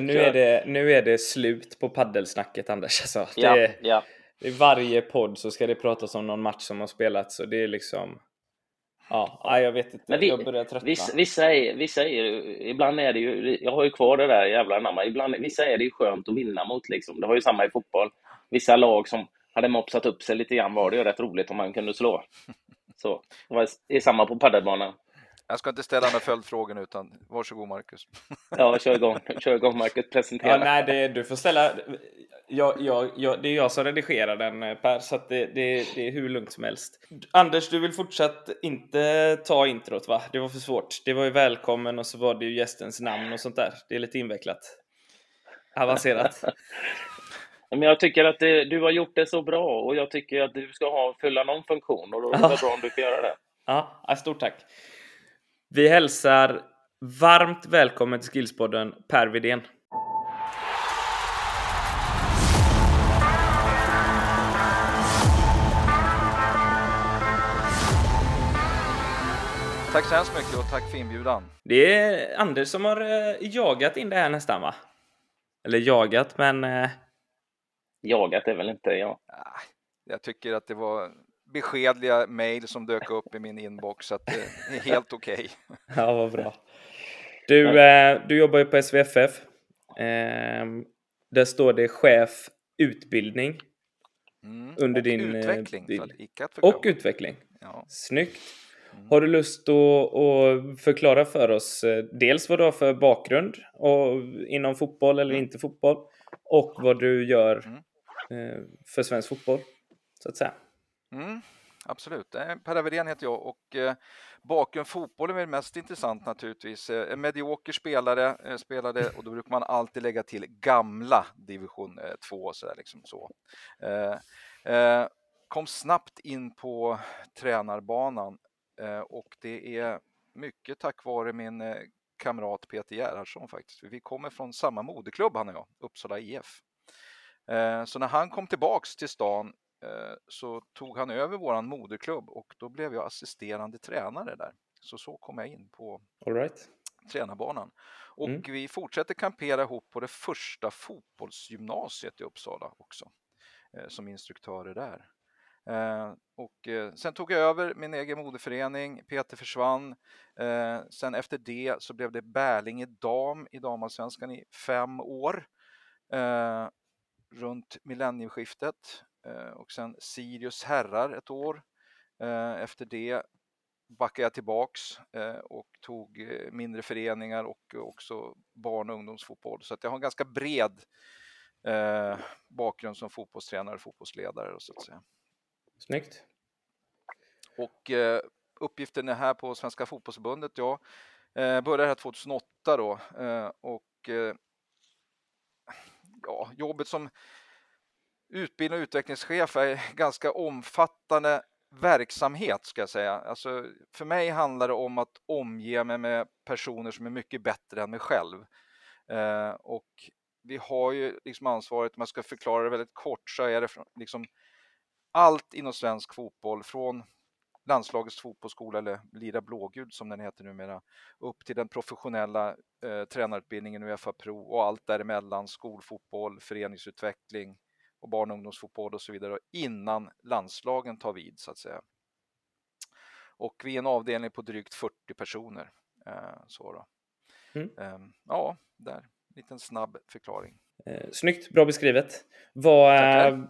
Nu är, det, nu är det slut på paddelsnacket Anders. Alltså, det, Ja, ja. I varje podd så ska det pratas om någon match som har spelats och det är liksom... Ja, jag vet inte. Men vi- jag börjar tröttna. Vissa, vissa, är, vissa är ibland är det ju, jag har ju kvar det där jävla namnet, ibland, vissa är det ju skönt att vinna mot liksom. Det var ju samma i fotboll. Vissa lag som hade mopsat upp sig lite grann var det ju rätt roligt om man kunde slå. Så, det är samma på padelbanan. Jag ska inte ställa några följdfrågor utan varsågod Marcus. Ja, kör igång, kör igång Marcus, presentera. Ja, nej, det, du får ställa... Jag, jag, jag, det är jag som redigerar den eh, Per, så att det, det, det är hur lugnt som helst. Anders, du vill fortsatt inte ta introt va? Det var för svårt. Det var ju välkommen och så var det ju gästens namn och sånt där. Det är lite invecklat. Avancerat. Men jag tycker att det, du har gjort det så bra och jag tycker att du ska ha, fylla någon funktion och då är det bra om du kan göra det. Ja, stort tack. Vi hälsar varmt välkommen till Skillspodden Per Widén. Tack så hemskt mycket och tack för inbjudan. Det är Anders som har eh, jagat in det här nästan va? Eller jagat, men... Eh, Jagat är väl inte jag. Ah, Jag tycker att det var beskedliga mejl som dök upp i min inbox, så att det är helt okej. Ja, vad bra. Du, eh, du jobbar ju på SVFF. Eh, där står det chef utbildning Mm. Under och din, eh, utveckling, din- och utveckling. Ja. Snyggt. Mm. Har du lust att, förklara för oss eh, dels vad du har för bakgrund och, inom fotboll eller inte fotboll och vad du gör Mm. eh, för svensk fotboll, så att säga. Mm, absolut. Eh, per Averén heter jag och eh, bakgrund fotbollen är mest intressant naturligtvis. Eh, en medioker spelare, spelade och då brukar man alltid lägga till gamla division 2 så där, liksom så. Kom snabbt in på tränarbanan och det är mycket tack vare min kamrat Peter Gerhardsson faktiskt. Vi kommer från samma moderklubb han och jag, Uppsala IF. Så när han kom tillbaks till stan så tog han över våran moderklubb och då blev jag assisterande tränare där. Så så kom jag in på All right. tränarbanan. Och Mm. vi fortsätter kampera ihop på det första fotbollsgymnasiet i Uppsala också eh, som instruktörer där. Eh, och eh, sen tog jag över min egen moderförening, Peter försvann. Eh, sen efter det så blev det Bärlinge dam i damallsvenskan i fem år. Eh, runt millennieskiftet eh, och sen Sirius herrar ett år. Eh, efter det backade jag tillbaks eh, och tog eh, mindre föreningar och också barn och ungdomsfotboll. Så jag har en ganska bred eh, bakgrund som fotbollstränare och fotbollsledare. Så att säga. Snyggt. Och eh, uppgiften är här på Svenska fotbollsförbundet. Jag eh, började här 2008 då eh, och eh, ja, jobbet som utbildning och utvecklingschef är ganska omfattande verksamhet ska jag säga. Alltså, för mig handlar det om att omge mig med personer som är mycket bättre än mig själv. Eh, och vi har ju liksom ansvaret, om jag ska förklara det väldigt kort, så är det liksom allt inom svensk fotboll från landslagets fotbollsskola eller Lira Blågud som den heter numera upp till den professionella eh, tränarutbildningen Uefa Pro och allt däremellan skolfotboll, föreningsutveckling och barn och ungdomsfotboll och så vidare innan landslagen tar vid så att säga. Och vi är en avdelning på drygt 40 personer. Eh, så då. Mm. Eh, ja, där. Liten snabb förklaring. Eh, snyggt, bra beskrivet. Vad,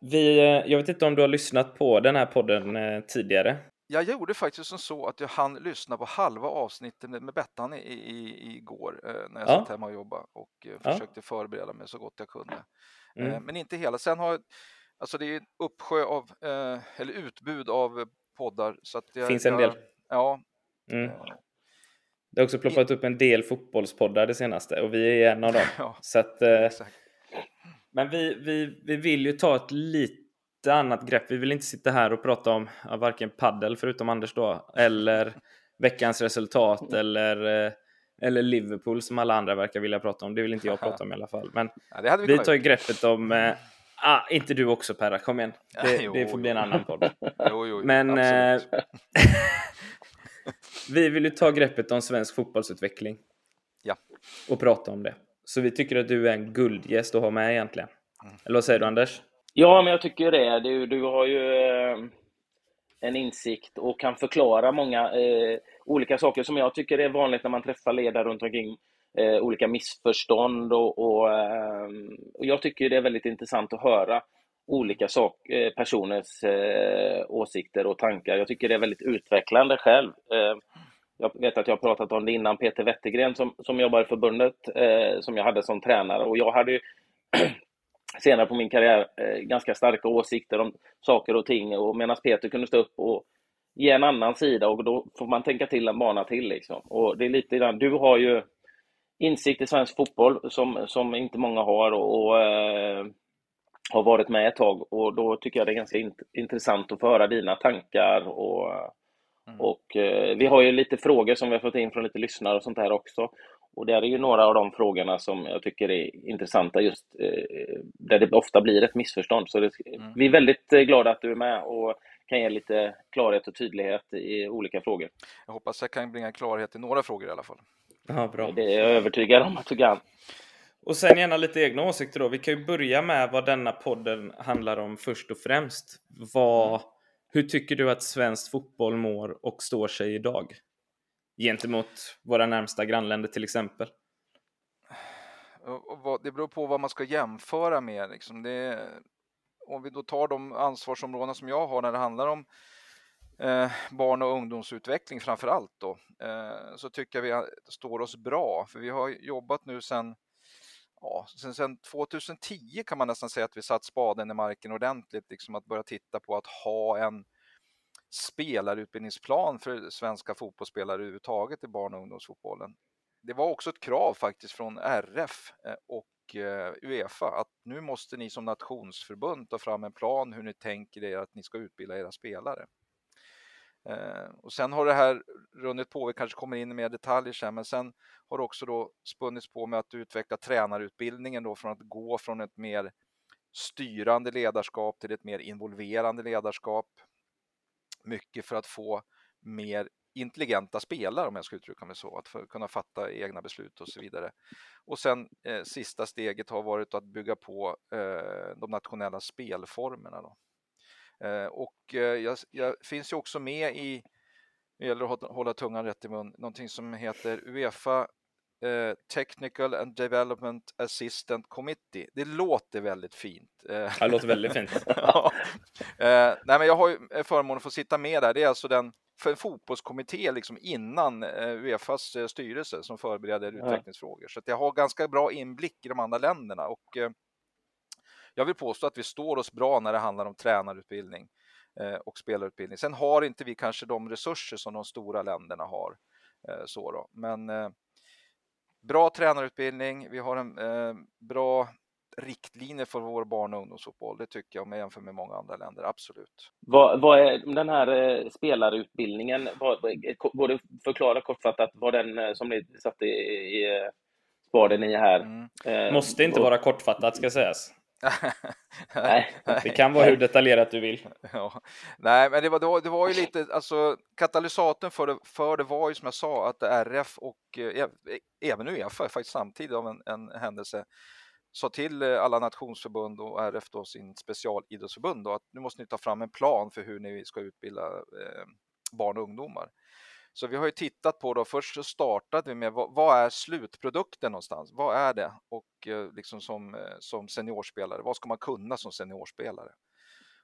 vi, eh, jag vet inte om du har lyssnat på den här podden eh, tidigare. Jag gjorde faktiskt som så att jag hann lyssna på halva avsnittet med Bettan i, i, igår när jag Ja. satt hemma och jobbade och eh, Ja. försökte förbereda mig så gott jag kunde. Eh, Mm. men inte hela. Sen har alltså det är en uppsjö av, eh, eller utbud av poddar. Så att jag, Finns en jag, del. Ja. Mm. eh, Det har också ploppat upp en del fotbollspoddar det senaste och vi är en av dem. ja, Så att, men vi, vi, vi vill ju ta ett lite annat grepp. Vi vill inte sitta här och prata om varken paddel förutom Anders då, eller veckans resultat eller, eller Liverpool som alla andra verkar vilja prata om. Det vill inte jag prata om i alla fall. Men Ja, det hade vi, vi tar ju greppet om... Eh, ah, inte du också Perra, kom igen. Det, Jo, det får bli en jo. annan podd. Jo, jo, Men eh, vi vill ju ta greppet om svensk fotbollsutveckling. Ja. Och prata om det. Så vi tycker att du är en guldgäst att ha med egentligen. Mm. Eller vad säger du Anders? Ja, men jag tycker det. Du, du har ju eh, en insikt och kan förklara många eh, olika saker som jag tycker är vanligt när man träffar ledare runt omkring. Eh, olika missförstånd och, och, eh, och, jag tycker det är väldigt intressant att höra olika sak, eh, personers eh, åsikter och tankar. Jag tycker det är väldigt utvecklande själv. Ehm, jag vet att jag har pratat om det innan, Peter Wettergren som, som jobbar i förbundet, eh, som jag hade som tränare och jag hade ju senare på min karriär eh, ganska starka åsikter om saker och ting och medan Peter kunde stå upp och ge en annan sida och då får man tänka till en bana till liksom. Och det är lite grann, du har ju insikt i svensk fotboll som, som inte många har och, och eh, har varit med ett tag och då tycker jag det är ganska int intressant att få höra dina tankar och, mm. och eh, vi har ju lite frågor som vi har fått in från lite lyssnare och sånt här också. Och det är ju några av de frågorna som jag tycker är intressanta just eh, där det ofta blir ett missförstånd. Så det, mm. vi är väldigt eh, glada att du är med och kan ge lite klarhet och tydlighet i olika frågor. Jag hoppas jag kan bringa klarhet i några frågor i alla fall. Ja, bra. Det är jag övertygad om att du kan. Och sen gärna lite egna åsikter då. Vi kan ju börja med vad denna podden handlar om först och främst. Vad, mm. hur tycker du att svensk fotboll mår och står sig idag? gentemot våra närmsta grannländer till exempel? Det beror på vad man ska jämföra med. Liksom. Det, om vi då tar de ansvarsområden som jag har när det handlar om eh, barn och ungdomsutveckling framför allt då, eh, så tycker jag vi står oss bra. För vi har jobbat nu sedan ja, sen, sen 2010 kan man nästan säga att vi satt spaden i marken ordentligt, liksom att börja titta på att ha en spelarutbildningsplan för svenska fotbollsspelare överhuvudtaget i barn och ungdomsfotbollen. Det var också ett krav faktiskt från RF eh, och och eh, Uefa att nu måste ni som nationsförbund ta fram en plan hur ni tänker er att ni ska utbilda era spelare. Eh, och sen har det här runnit på, vi kanske kommer in i mer detaljer sen, men sen har det också då spunnits på med att utveckla tränarutbildningen då från att gå från ett mer styrande ledarskap till ett mer involverande ledarskap mycket för att få mer intelligenta spelare om jag ska uttrycka mig så, att för, kunna fatta egna beslut och så vidare. Och sen eh, sista steget har varit att bygga på eh, de nationella spelformerna. Då. Eh, och eh, jag, jag, finns ju också med i, det gäller att hålla tungan rätt i mun, någonting som heter Uefa eh, Technical and Development Assistant Committee. Det låter väldigt fint. Det låter väldigt fint. ja. eh, nej, men jag har ju förmånen att få sitta med där. Det är alltså den för en fotbollskommitté liksom innan eh, Uefas eh, styrelse som förbereder utvecklingsfrågor. Så jag har ganska bra inblick i de andra länderna och eh, jag vill påstå att vi står oss bra när det handlar om tränarutbildning och spelarutbildning. Sen har inte vi kanske de resurser som de stora länderna har. Så då. Men bra tränarutbildning, vi har en bra riktlinjer för vår barn och ungdomsfotboll. Det tycker jag om jag jämför med många andra länder, absolut. Vad, vad är den här eh, spelarutbildningen? Vad, går det att förklara kortfattat vad den eh, som ni satte i, i eh, spaden i här? Mm. Eh, Måste inte och... vara kortfattat ska sägas. Nej. Det kan vara hur detaljerat du vill. Ja. Nej, men det var, det var, det var ju lite, alltså katalysatorn för det, för det var ju som jag sa att RF och eh, även Uefa faktiskt samtidigt av en, en händelse sa till eh, alla nationsförbund och RF då sin specialidrottsförbund då, att nu måste ni ta fram en plan för hur ni ska utbilda eh, barn och ungdomar. Så vi har ju tittat på då, först så startade vi med vad, vad är slutprodukten någonstans? Vad är det? Och eh, liksom som, eh, som seniorspelare, vad ska man kunna som seniorspelare?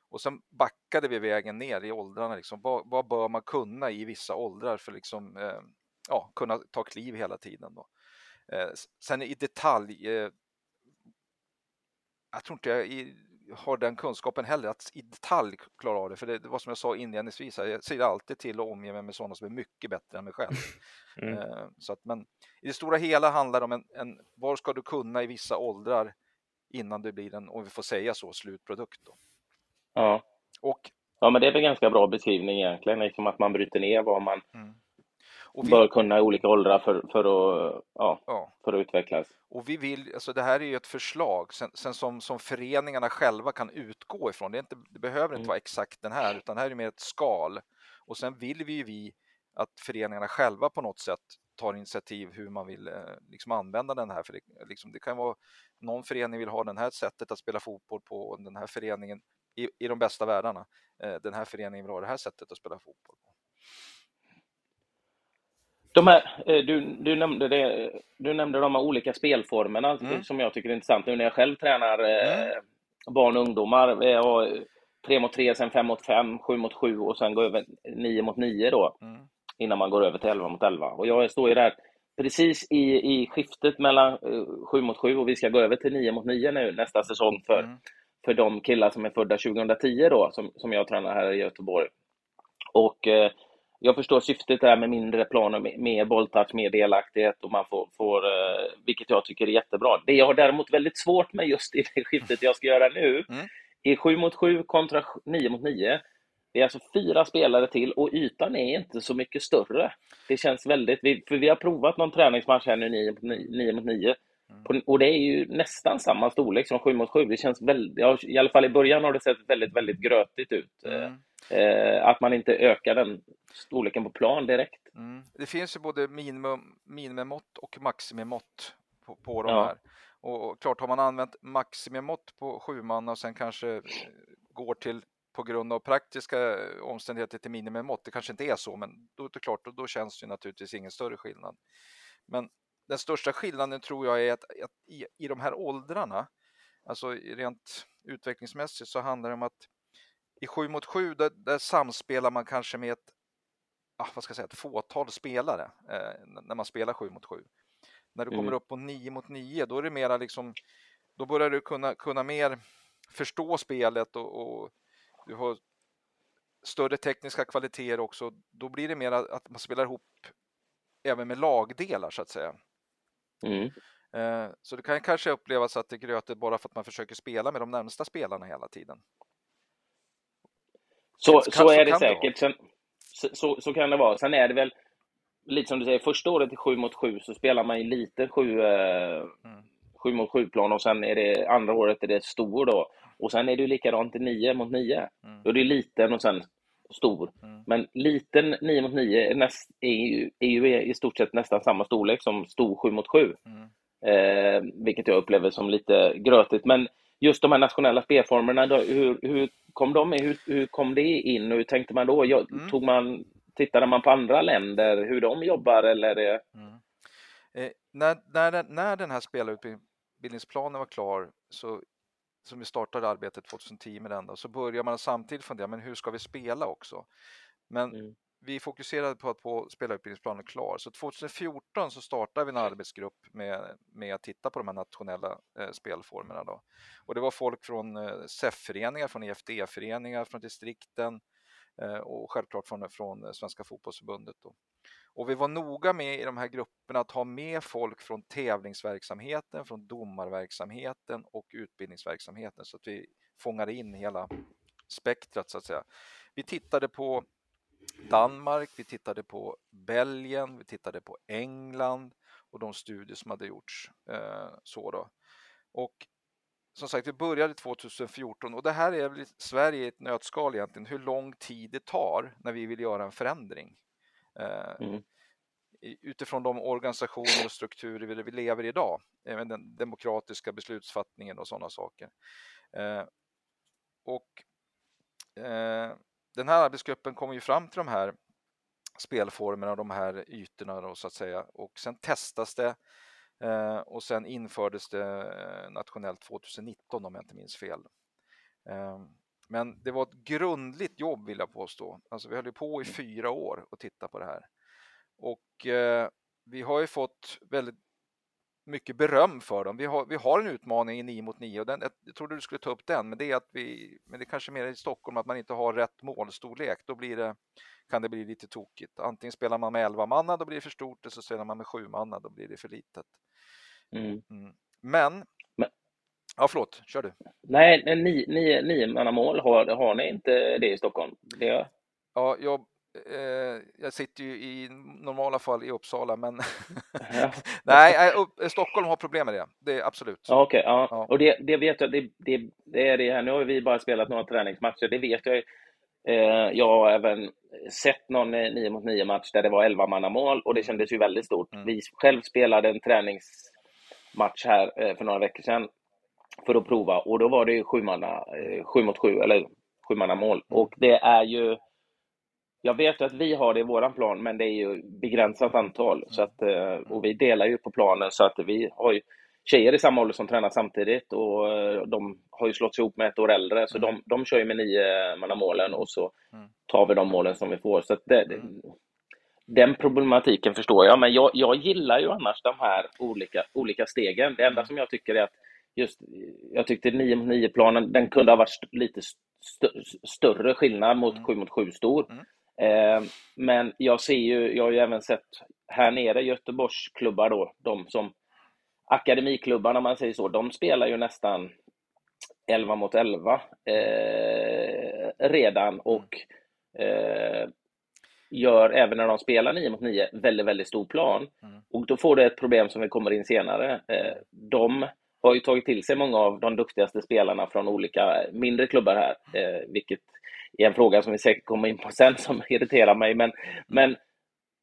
Och sen backade vi vägen ner i åldrarna, liksom, vad, vad bör man kunna i vissa åldrar för liksom, eh, ja, kunna ta kliv hela tiden då. Eh, sen i detalj, eh, jag tror inte jag i har den kunskapen heller att i detalj klara av det. För det, det var som jag sa inledningsvis, jag ser alltid till att omge mig med sådana som är mycket bättre än mig själv. Mm. Eh, så att, men i det stora hela handlar det om en, en, vad ska du kunna i vissa åldrar innan det blir en, om vi får säga så, slutprodukt. Då. Ja. Och, ja, men det är väl ganska bra beskrivning egentligen, liksom att man bryter ner vad man mm vi... bör kunna i olika åldrar för, för, att, ja, ja, för att utvecklas. Och vi vill, alltså det här är ju ett förslag sen, sen som, som föreningarna själva kan utgå ifrån. Det, inte, det behöver inte mm. vara exakt den här, utan det här är mer ett skal. Och sen vill vi ju vi att föreningarna själva på något sätt tar initiativ hur man vill eh, liksom använda den här. För det, liksom, det kan vara någon förening vill ha det här sättet att spela fotboll på och den här föreningen i, i de bästa världarna. Eh, den här föreningen vill ha det här sättet att spela fotboll på. De här, eh, du, du, nämnde det, du nämnde de här olika spelformerna mm. som jag tycker är intressant nu när jag själv tränar mm. barn och ungdomar. Jag har 3 mot 3, sen 5 mot 5, 7 mot 7 och sen gå över 9 mot 9 då. Mm. Innan man går över till 11 mot 11. Och jag står ju där precis i, i skiftet mellan 7 mot 7 och vi ska gå över till 9 mot 9 nu nästa säsong för, mm. för de killar som är födda 2010 då, som, som jag tränar här i Göteborg. Och eh, jag förstår syftet där med mindre planer, mer bolltouch, mer delaktighet och man får, får eh, vilket jag tycker är jättebra. Det jag har däremot väldigt svårt med just i det skiftet jag ska göra nu, mm. är 7 mot 7 kontra 9 mot 9. Det är alltså fyra spelare till och ytan är inte så mycket större. Det känns väldigt, för vi har provat någon träningsmatch här nu 9 mot 9, mot 9 mm. och det är ju nästan samma storlek som 7 mot 7. Det känns väldigt, i alla fall i början har det sett väldigt, väldigt grötigt ut. Mm. Eh, att man inte ökar den storleken på plan direkt. Mm. Det finns ju både minimum, minimimått och maximimått på, på de ja. här. Och, och klart, har man använt maximimått på sju man och sen kanske går till på grund av praktiska omständigheter till minimimått, det kanske inte är så, men då, då, klart, då, då känns det naturligtvis ingen större skillnad. Men den största skillnaden tror jag är att, att i, i de här åldrarna, alltså rent utvecklingsmässigt så handlar det om att i 7 mot 7 där, där samspelar man kanske med ett, ah, vad ska jag säga, ett fåtal spelare eh, när man spelar 7 mot 7. När du mm. kommer upp på 9 mot 9 då är det mera liksom, då börjar du kunna, kunna mer förstå spelet och, och du har större tekniska kvaliteter också. Då blir det mer att man spelar ihop även med lagdelar så att säga. Mm. Eh, så det kan kanske upplevas att det är grötigt bara för att man försöker spela med de närmsta spelarna hela tiden. Så, så, så är det säkert. Sen, så, så, kan det vara. Sen är det väl lite som du säger, första året i 7 mot 7 så spelar man ju lite 7, eh, mm. 7 mot 7 plan och sen är det andra året är det stor då. Och sen är det ju likadant i 9 mot 9. Mm. Då är det liten och sen stor. Mm. Men liten 9 mot 9 är, näst, är, ju, är ju i stort sett nästan samma storlek som stor 7 mot 7. Mm. Eh, vilket jag upplever som lite grötigt. Men just de här nationella spelformerna, då, hur, hur kom de hur, hur kom det in och hur tänkte man då? Jag, mm. tog man, tittade man på andra länder, hur de jobbar eller? Mm. Eh, när, när, när den här spelarutbildningsplanen var klar så som vi startade arbetet 2010 med den då, så börjar man samtidigt fundera, men hur ska vi spela också? Men mm vi fokuserade på att få spelarutbildningsplanen klar. Så 2014 så startade vi en arbetsgrupp med, med att titta på de här nationella eh, spelformerna. Då. Och det var folk från eh, SEF-föreningar, från EFD-föreningar, från distrikten eh, och självklart från, från Svenska fotbollsförbundet. Då. Och vi var noga med i de här grupperna att ha med folk från tävlingsverksamheten, från domarverksamheten och utbildningsverksamheten så att vi fångade in hela spektrat så att säga. Vi tittade på Danmark, vi tittade på Belgien, vi tittade på England och de studier som hade gjorts. Eh, så då. Och som sagt, vi började 2014 och det här är väl Sverige i ett nötskal egentligen, hur lång tid det tar när vi vill göra en förändring. Eh, mm. Utifrån de organisationer och strukturer vi lever i idag, även den demokratiska beslutsfattningen och sådana saker. Eh, och eh, den här arbetsgruppen kom ju fram till de här spelformerna, de här ytorna då, så att säga och sen testas det eh, och sen infördes det eh, nationellt 2019 om jag inte minns fel. Eh, men det var ett grundligt jobb vill jag påstå. Alltså vi höll på i fyra år och titta på det här. Och eh, vi har ju fått väldigt mycket beröm för dem. Vi har, vi har en utmaning i 9 mot 9 och den, jag trodde du skulle ta upp den, men det är att vi, men det är kanske mer i Stockholm att man inte har rätt målstorlek. Då blir det, kan det bli lite tokigt. Antingen spelar man med 11 manna, då blir det för stort, och så spelar man med 7 manna, då blir det för litet. Mm. Mm. Men, men, ja förlåt, kör du. Nej, nio, nio, nio manna mål, har, har ni inte det i Stockholm? Det... Ja, jag jag sitter ju i normala fall i Uppsala, men ja. nej, upp, Stockholm har problem med det. Det är absolut. Ja, okay, ja. ja. och det, det vet jag. Det, det, det, är det här. Nu har vi bara spelat några träningsmatcher. Det vet jag. Eh, jag har även sett någon 9 mot 9 match där det var 11 manna mål och det kändes ju väldigt stort. Mm. Vi själv spelade en träningsmatch här eh, för några veckor sedan för att prova och då var det ju 7 manna, 7 mot 7 eller 7 manna mål Mm. och det är ju jag vet att vi har det i våran plan, men det är ju begränsat antal. Så att, eh, och vi delar ju på planen så att vi har ju tjejer i samma ålder som tränar samtidigt och eh, de har ju slått ihop med ett år äldre, så de, de kör ju med nio manna målen och så Mm. tar vi de målen som vi får. Så det, det, den problematiken förstår jag, men jag, jag gillar ju annars de här olika, olika stegen. Det enda som jag tycker är att just, jag tyckte 9 mot 9-planen, den kunde ha varit lite st större skillnad mot 7 mot 7 stor. Mm. Eh, men jag ser ju, jag har ju även sett här nere Göteborgs klubbar då, de som akademiklubbarna om man säger så, de spelar ju nästan 11 mot 11 eh, redan och eh, gör även när de spelar 9 mot 9 väldigt, väldigt stor plan. Mm. Och då får det ett problem som vi kommer in senare. Eh, de har ju tagit till sig många av de duktigaste spelarna från olika mindre klubbar här, eh, vilket är en fråga som vi säkert kommer in på sen som irriterar mig. Men, men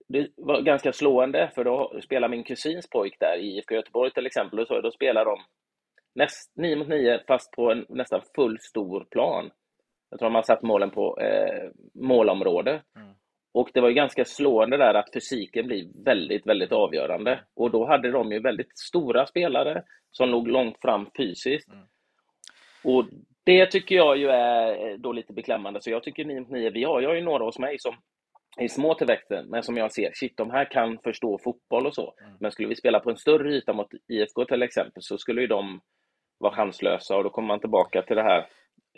det var ganska slående, för då spelar min kusins pojk där i IFK Göteborg till exempel, och så, då spelar de näst, 9 mot 9 fast på en nästan full stor plan. Jag tror de har satt målen på eh, målområde. Mm. Och det var ju ganska slående där att fysiken blir väldigt, väldigt avgörande. Och då hade de ju väldigt stora spelare som låg långt fram fysiskt. Mm. Och det tycker jag ju är då lite beklämmande. Så jag tycker 9 mot 9, vi har jag har ju några hos mig som är små till växten, men som jag ser, shit, de här kan förstå fotboll och så. Mm. Men skulle vi spela på en större yta mot IFK till exempel, så skulle ju de vara chanslösa och då kommer man tillbaka till det här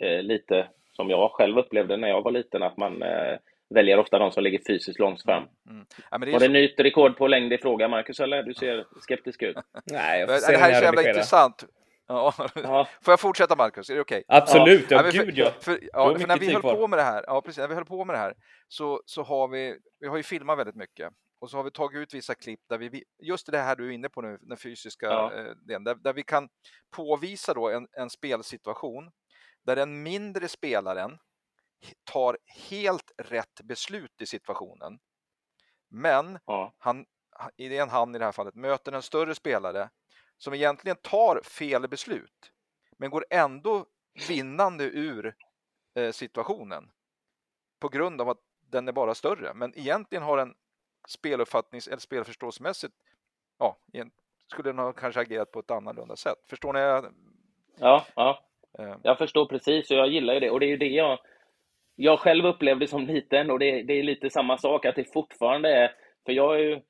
eh, lite som jag själv upplevde när jag var liten, att man eh, väljer ofta de som ligger fysiskt långt fram. Mm. Ja, men det, är Var det så, nytt rekord på längd i fråga, Marcus, eller? Du ser skeptisk ut. Nej, jag får det se här är så jävla intressant. Ja. Ja, Får jag fortsätta Marcus? Är det okej? Absolut, ja, men för, gud ja. För, ja, för när vi höll på med det här, ja precis, när vi höll på med det här så, så har vi, vi har ju filmat väldigt mycket och så har vi tagit ut vissa klipp där vi, just det här du är inne på nu, den fysiska Ja. eh, delen, där, där vi kan påvisa då en, en spelsituation där den mindre spelaren tar helt rätt beslut i situationen. Men ja, han, i det är en han i det här fallet, möter en större spelare som egentligen tar fel beslut, men går ändå vinnande ur eh, situationen på grund av att den är bara större. Men egentligen har den speluppfattnings eller spelförståelsemässigt, ja, skulle den ha kanske agerat på ett annorlunda sätt. Förstår ni? ja, ja. Eh, Jag förstår precis och jag gillar ju det. Och det är ju det jag, jag själv upplevde som liten och det, det är lite samma sak att det fortfarande är, för jag är ju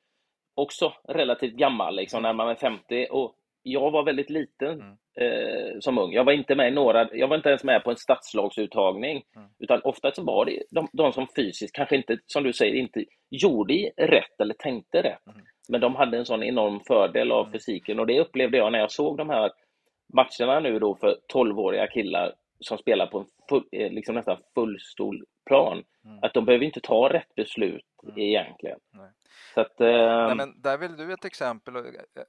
också relativt gammal, liksom närmare 50 och jag var väldigt liten Mm. eh, som ung. Jag var inte med några, jag var inte ens med på en stadslagsuttagning, Mm. utan ofta så var det de, de som fysiskt, kanske inte, som du säger, inte gjorde rätt eller tänkte rätt. Mm. Men de hade en sån enorm fördel av Mm. fysiken och det upplevde jag när jag såg de här matcherna nu då för 12-åriga killar som spelar på en full, eh, liksom nästan fullstor plan. Mm. Att de behöver inte ta rätt beslut Mm. egentligen. Nej. Så att, eh, Nej, men där vill du ett exempel, eh,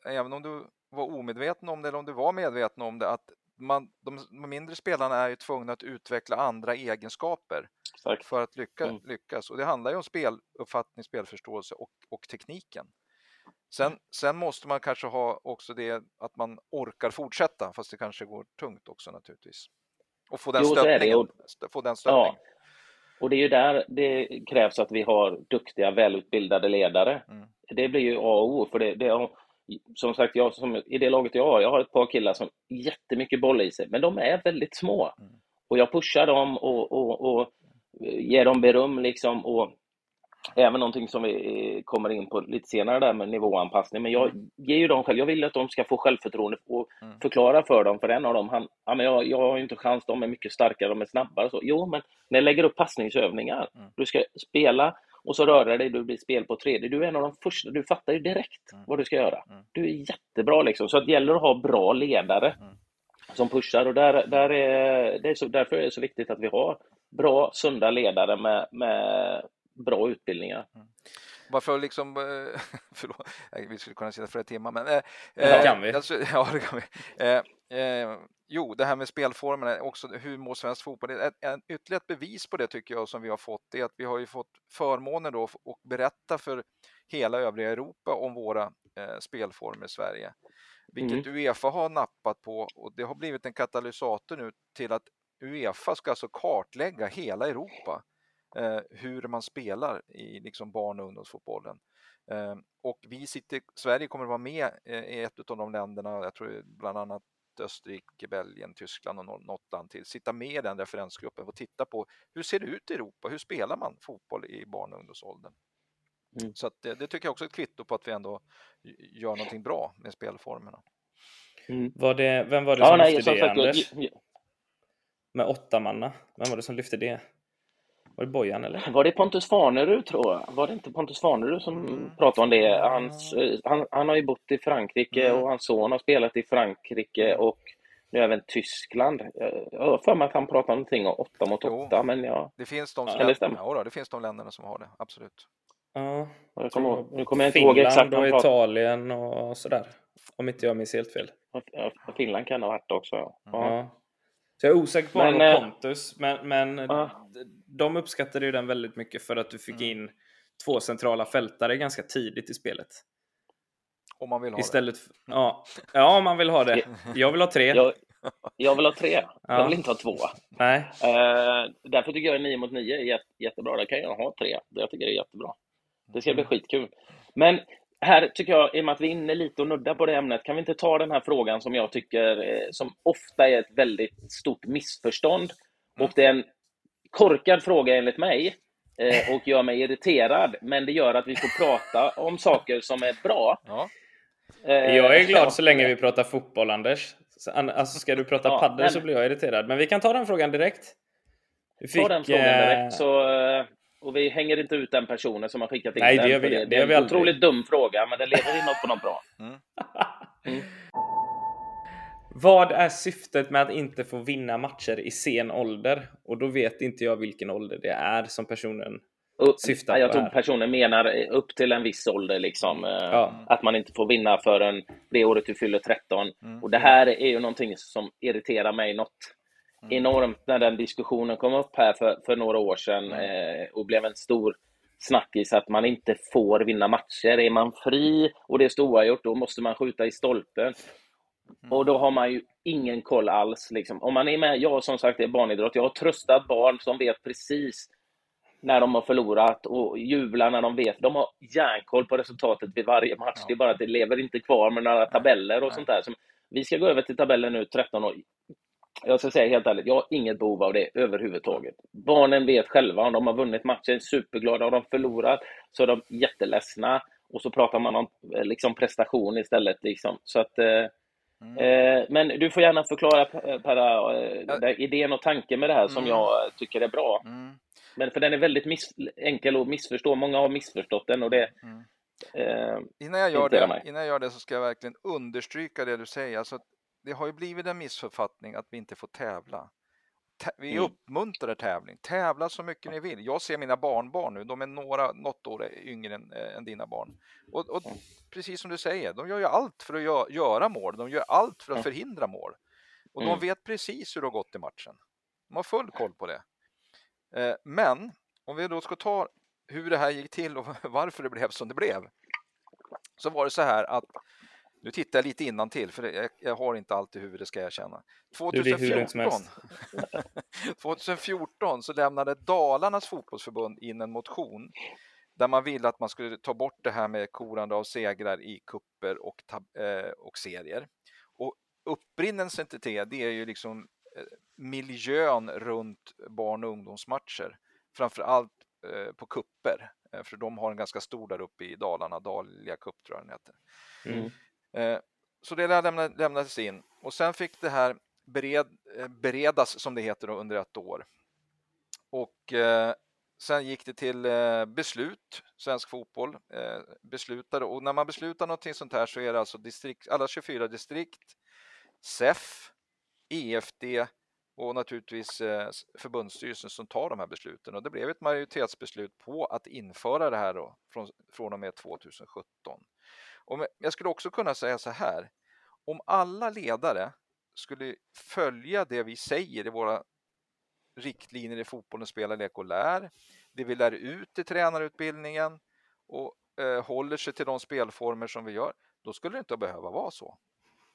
även om du var omedveten om det eller om du var medveten om det, att man, de, de mindre spelarna är ju tvungna att utveckla andra egenskaper exakt. för att lycka, Mm. lyckas. Och det handlar ju om speluppfattning, spelförståelse och, och tekniken. Sen, Mm. sen måste man kanske ha också det att man orkar fortsätta, fast det kanske går tungt också naturligtvis. Och få den Jo, stöttningen. och- Få den stöttningen. Ja. Och det är ju där det krävs att vi har duktiga, välutbildade ledare. Mm. Det blir ju A och O. För det, det som sagt, jag, som, i det laget jag har, jag har ett par killar som jättemycket boll i sig, men de är väldigt små. Mm. Och jag pushar dem och, och, och ger dem beröm liksom. Och även någonting som vi kommer in på lite senare där med nivåanpassning. Men jag ger ju dem själv, jag vill att de ska få självförtroende och Mm. förklara för dem, för en av dem, han, ja, men jag, jag har ju inte chans, de är mycket starkare, de är snabbare så. Jo, men när jag lägger upp passningsövningar, Mm. du ska spela och så röra dig, du blir spel på tredje. Du är en av de första, du fattar ju direkt Mm. vad du ska göra. Mm. Du är jättebra liksom, så det gäller att ha bra ledare Mm. som pushar och där, där är, det är så, därför är det så viktigt att vi har bra, sunda ledare med, med bra utbildningar. Bara för att liksom, eh, förlåt, vi skulle kunna sitta flera timmar, men... eh, Det eh, kan vi. Alltså, ja, det kan vi. Eh, Eh, jo, det här med spelformerna, också hur mår svensk fotboll? Ett, ett, ytterligare ett bevis på det tycker jag som vi har fått är att vi har ju fått förmånen då att berätta för hela övriga Europa om våra eh, spelformer i Sverige. Vilket mm. Uefa har nappat på och det har blivit en katalysator nu till att Uefa ska alltså kartlägga hela Europa eh, hur man spelar i liksom barn och ungdomsfotbollen. Eh, och vi sitter, Sverige kommer att vara med eh, i ett av de länderna, jag tror bland annat Österrike, Belgien, Tyskland och något land till, sitta med i den referensgruppen och titta på hur ser det ut i Europa? Hur spelar man fotboll i barn och ungdomsåldern? Mm. Så det, det, tycker jag också är ett kvitto på att vi ändå gör någonting bra med spelformerna. Mm. Var det, vem var det som ja, lyfte nej, det, Anders? Jag, Med åtta manna. Vem var det som lyfte det? Var det Bojan eller? Var det Pontus Farnerud tror jag? Var det inte Pontus Farnerud som mm. pratade om det? Hans, han, han har ju bott i Frankrike mm. och hans son har spelat i Frankrike och nu även Tyskland. Jag har för mig att han pratade någonting om åtta mot åtta, men ja. Det finns de, som ja, det, ja, det finns de länderna som har det, absolut. Ja, jag kommer, nu kommer jag inte Finland ihåg exakt. och Italien och sådär. Om inte jag minns helt fel. Finland kan ha varit också. Ja. ja. Så jag är osäker på men, eh, Pontus, men, men uh. de uppskattade ju den väldigt mycket för att du fick mm. in två centrala fältare ganska tidigt i spelet. Om man vill ha Istället det. För, ja, ja, om man vill ha det. Jag vill ha tre. Jag, jag vill ha tre. Ja. Jag vill inte ha två. Nej. Uh, därför tycker jag 9 mot 9 är jätte, jättebra. Där kan jag ha tre. Jag tycker det är jättebra. Det ska bli mm. skitkul. Men här tycker jag, i och med att vi är inne lite och nuddar på det ämnet, kan vi inte ta den här frågan som jag tycker, eh, som ofta är ett väldigt stort missförstånd. Mm. Och det är en korkad fråga enligt mig eh, och gör mig irriterad, men det gör att vi får prata om saker som är bra. Ja. Eh, jag är glad så länge vi pratar fotboll, Anders. Alltså, ska du prata ja, padel så blir jag irriterad. Men vi kan ta den frågan direkt. Vi fick, ta den frågan direkt, så och vi hänger inte ut den personen som har skickat in Nej, den. Det, gör vi, det, det är en otroligt dum fråga, men den leder in något på något bra. Mm. Mm. Vad är syftet med att inte få vinna matcher i sen ålder? Och då vet inte jag vilken ålder det är som personen upp, syftar på. Jag tror personen menar upp till en viss ålder, liksom. Eh, ja. Att man inte får vinna förrän det året du fyller 13. Mm. Och det här är ju någonting som irriterar mig något Mm. Enormt när den diskussionen kom upp här för, för några år sedan mm. eh, och blev en stor snackis att man inte får vinna matcher. Är man fri och det är oavgjort, då måste man skjuta i stolpen. Mm. Och då har man ju ingen koll alls. Liksom. Om man är med, jag som sagt är barnidrott, jag har tröstat barn som vet precis när de har förlorat och jublar när de vet. De har järnkoll på resultatet vid varje match. Det är bara att det lever inte kvar med några tabeller och sånt där. Vi ska gå över till tabellen nu, 13 år jag ska säga helt ärligt, jag har inget behov av det överhuvudtaget. Barnen vet själva om de har vunnit matchen, superglada. Har de förlorat så är de jätteledsna. Och så pratar man om eh, liksom, prestation istället. Liksom. Så att, eh, mm. eh, men du får gärna förklara, Perra, eh, idén och tanken med det här som mm. jag tycker är bra. Mm. Men för den är väldigt miss, enkel att missförstå. Många har missförstått den och det mm. eh, innan, jag gör det, innan jag gör det så ska jag verkligen understryka det du säger. Alltså, det har ju blivit en missförfattning att vi inte får tävla. Vi mm. uppmuntrar tävling. Tävla så mycket ni vill. Jag ser mina barnbarn nu, de är några, något år yngre än, äh, än dina barn. Och, och mm. precis som du säger, de gör ju allt för att gö göra mål. De gör allt för att förhindra mål. Och mm. de vet precis hur det har gått i matchen. De har full koll på det. Eh, men om vi då ska ta hur det här gick till och varför det blev som det blev. Så var det så här att nu tittar jag lite innan till för jag, jag har inte allt i huvudet ska jag erkänna. 2014, 2014 så lämnade Dalarnas fotbollsförbund in en motion där man ville att man skulle ta bort det här med korande av segrar i kupper och, eh, och serier. Och upprinnelsen till det, det är ju liksom eh, miljön runt barn och ungdomsmatcher, framför allt eh, på kupper, eh, för de har en ganska stor där uppe i Dalarna, Dahlia cup tror jag den heter. Mm. Eh, så det lämnades in och sen fick det här bered, eh, beredas som det heter under ett år. Och eh, sen gick det till eh, beslut, Svensk Fotboll eh, beslutade och när man beslutar någonting sånt här så är det alltså distrikt, alla 24 distrikt, SEF, EFD och naturligtvis förbundsstyrelsen som tar de här besluten och det blev ett majoritetsbeslut på att införa det här då från, från och med 2017. Och jag skulle också kunna säga så här, om alla ledare skulle följa det vi säger i våra riktlinjer i fotbollen, spela, lek och lär, det vi lär ut i tränarutbildningen och eh, håller sig till de spelformer som vi gör, då skulle det inte behöva vara så.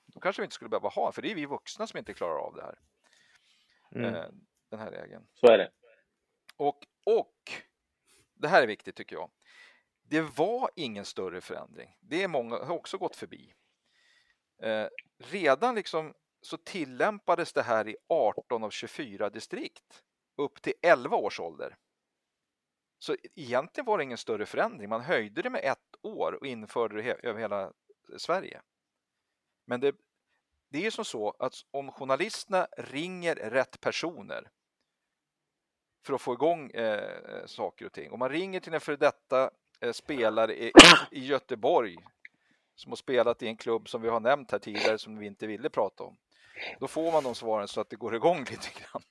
Då kanske vi inte skulle behöva ha, för det är vi vuxna som inte klarar av det här. Mm. Eh, den här regeln. Så är det. Och, och, det här är viktigt tycker jag. Det var ingen större förändring. Det är många har också gått förbi. Eh, redan liksom så tillämpades det här i 18 av 24 distrikt upp till 11 års ålder. Så egentligen var det ingen större förändring. Man höjde det med ett år och införde det över hela Sverige. Men det, det är som så att om journalisterna ringer rätt personer för att få igång eh, saker och ting. Om man ringer till en före detta spelare i, i Göteborg som har spelat i en klubb som vi har nämnt här tidigare som vi inte ville prata om. Då får man de svaren så att det går igång lite grann.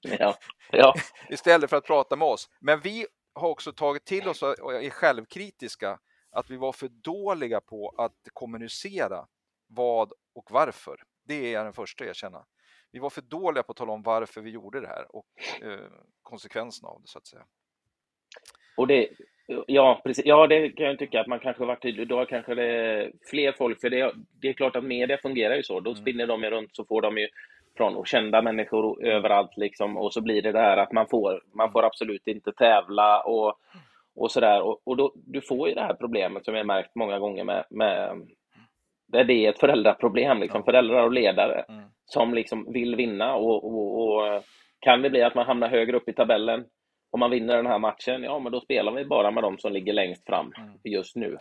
Ja, ja. Istället för att prata med oss. Men vi har också tagit till oss och är självkritiska att vi var för dåliga på att kommunicera vad och varför. Det är jag den första att erkänna. Vi var för dåliga på att tala om varför vi gjorde det här och eh, konsekvenserna av det så att säga. Och det, ja, precis. Ja, det kan jag tycka att man kanske varit tydlig. Då kanske det fler folk, för det, det är klart att media fungerar ju så. Då mm. spinner de ju runt så får de ju från kända människor överallt liksom och så blir det det här att man får, man får absolut inte tävla och, och sådär och, och då, du får ju det här problemet som jag märkt många gånger med, med det är ett föräldraproblem, liksom, föräldrar och ledare mm. som liksom vill vinna och, och, och, kan det bli att man hamnar högre upp i tabellen om man vinner den här matchen, ja men då spelar vi bara med de som ligger längst fram mm. just nu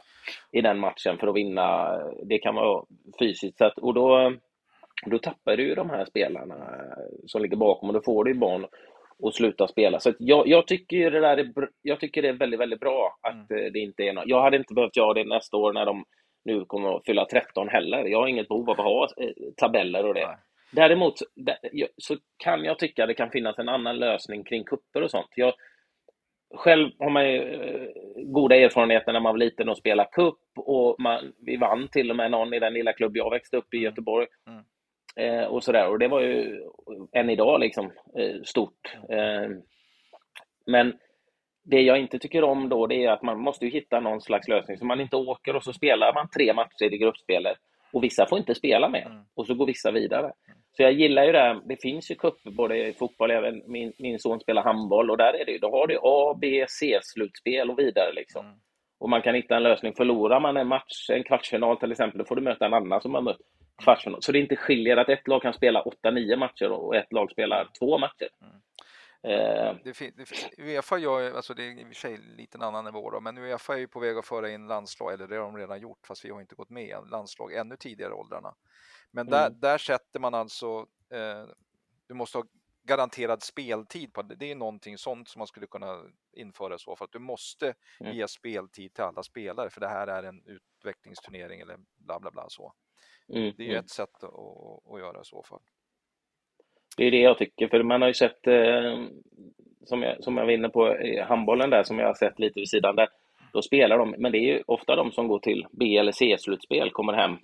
i den matchen för att vinna. Det kan vara fysiskt sett och då, då tappar du ju de här spelarna som ligger bakom och då får du barn att sluta spela. Så jag, jag, tycker det där är, jag tycker det är väldigt, väldigt bra att mm. det inte är något. Jag hade inte behövt göra det nästa år när de nu kommer att fylla 13 heller. Jag har inget behov av att ha eh, tabeller och det. Nej. Däremot så kan jag tycka det kan finnas en annan lösning kring kupper och sånt. Jag, själv har man ju eh, goda erfarenheter när man var liten och spelade cup och man, vi vann till och med någon i den lilla klubb jag växte upp i. Göteborg. Mm. Eh, och sådär. Och det var ju än idag liksom eh, stort. Eh, men det jag inte tycker om då, det är att man måste hitta någon slags lösning så man inte åker och så spelar man tre matcher i gruppspelet och vissa får inte spela med mm. och så går vissa vidare. Mm. Så jag gillar ju det här. Det finns ju cuper både i fotboll, även min, min son spelar handboll och där är det ju, då har du A, B, C-slutspel och vidare liksom. Mm. Och man kan hitta en lösning. Förlorar man en match, en kvartsfinal till exempel, då får du möta en annan som har mött kvartsfinal. Så det inte skiljer att ett lag kan spela 8-9 matcher och ett lag spelar två matcher. Mm. Eh. Det, det, Uefa gör, alltså det är i och för sig lite en annan nivå då, men Uefa är ju på väg att föra in landslag, eller det har de redan gjort, fast vi har inte gått med, landslag ännu tidigare åldrarna. Men mm. där, där sätter man alltså, eh, du måste ha garanterad speltid på det. Det är någonting sånt som man skulle kunna införa så för att du måste mm. ge speltid till alla spelare för det här är en utvecklingsturnering eller bla bla bla så. Mm. Det är ju mm. ett sätt att, att göra i så fall. Det är det jag tycker, för man har ju sett, eh, som, jag, som jag var inne på, i handbollen där, som jag har sett lite vid sidan där, då spelar de, men det är ju ofta de som går till B eller C-slutspel, kommer hem.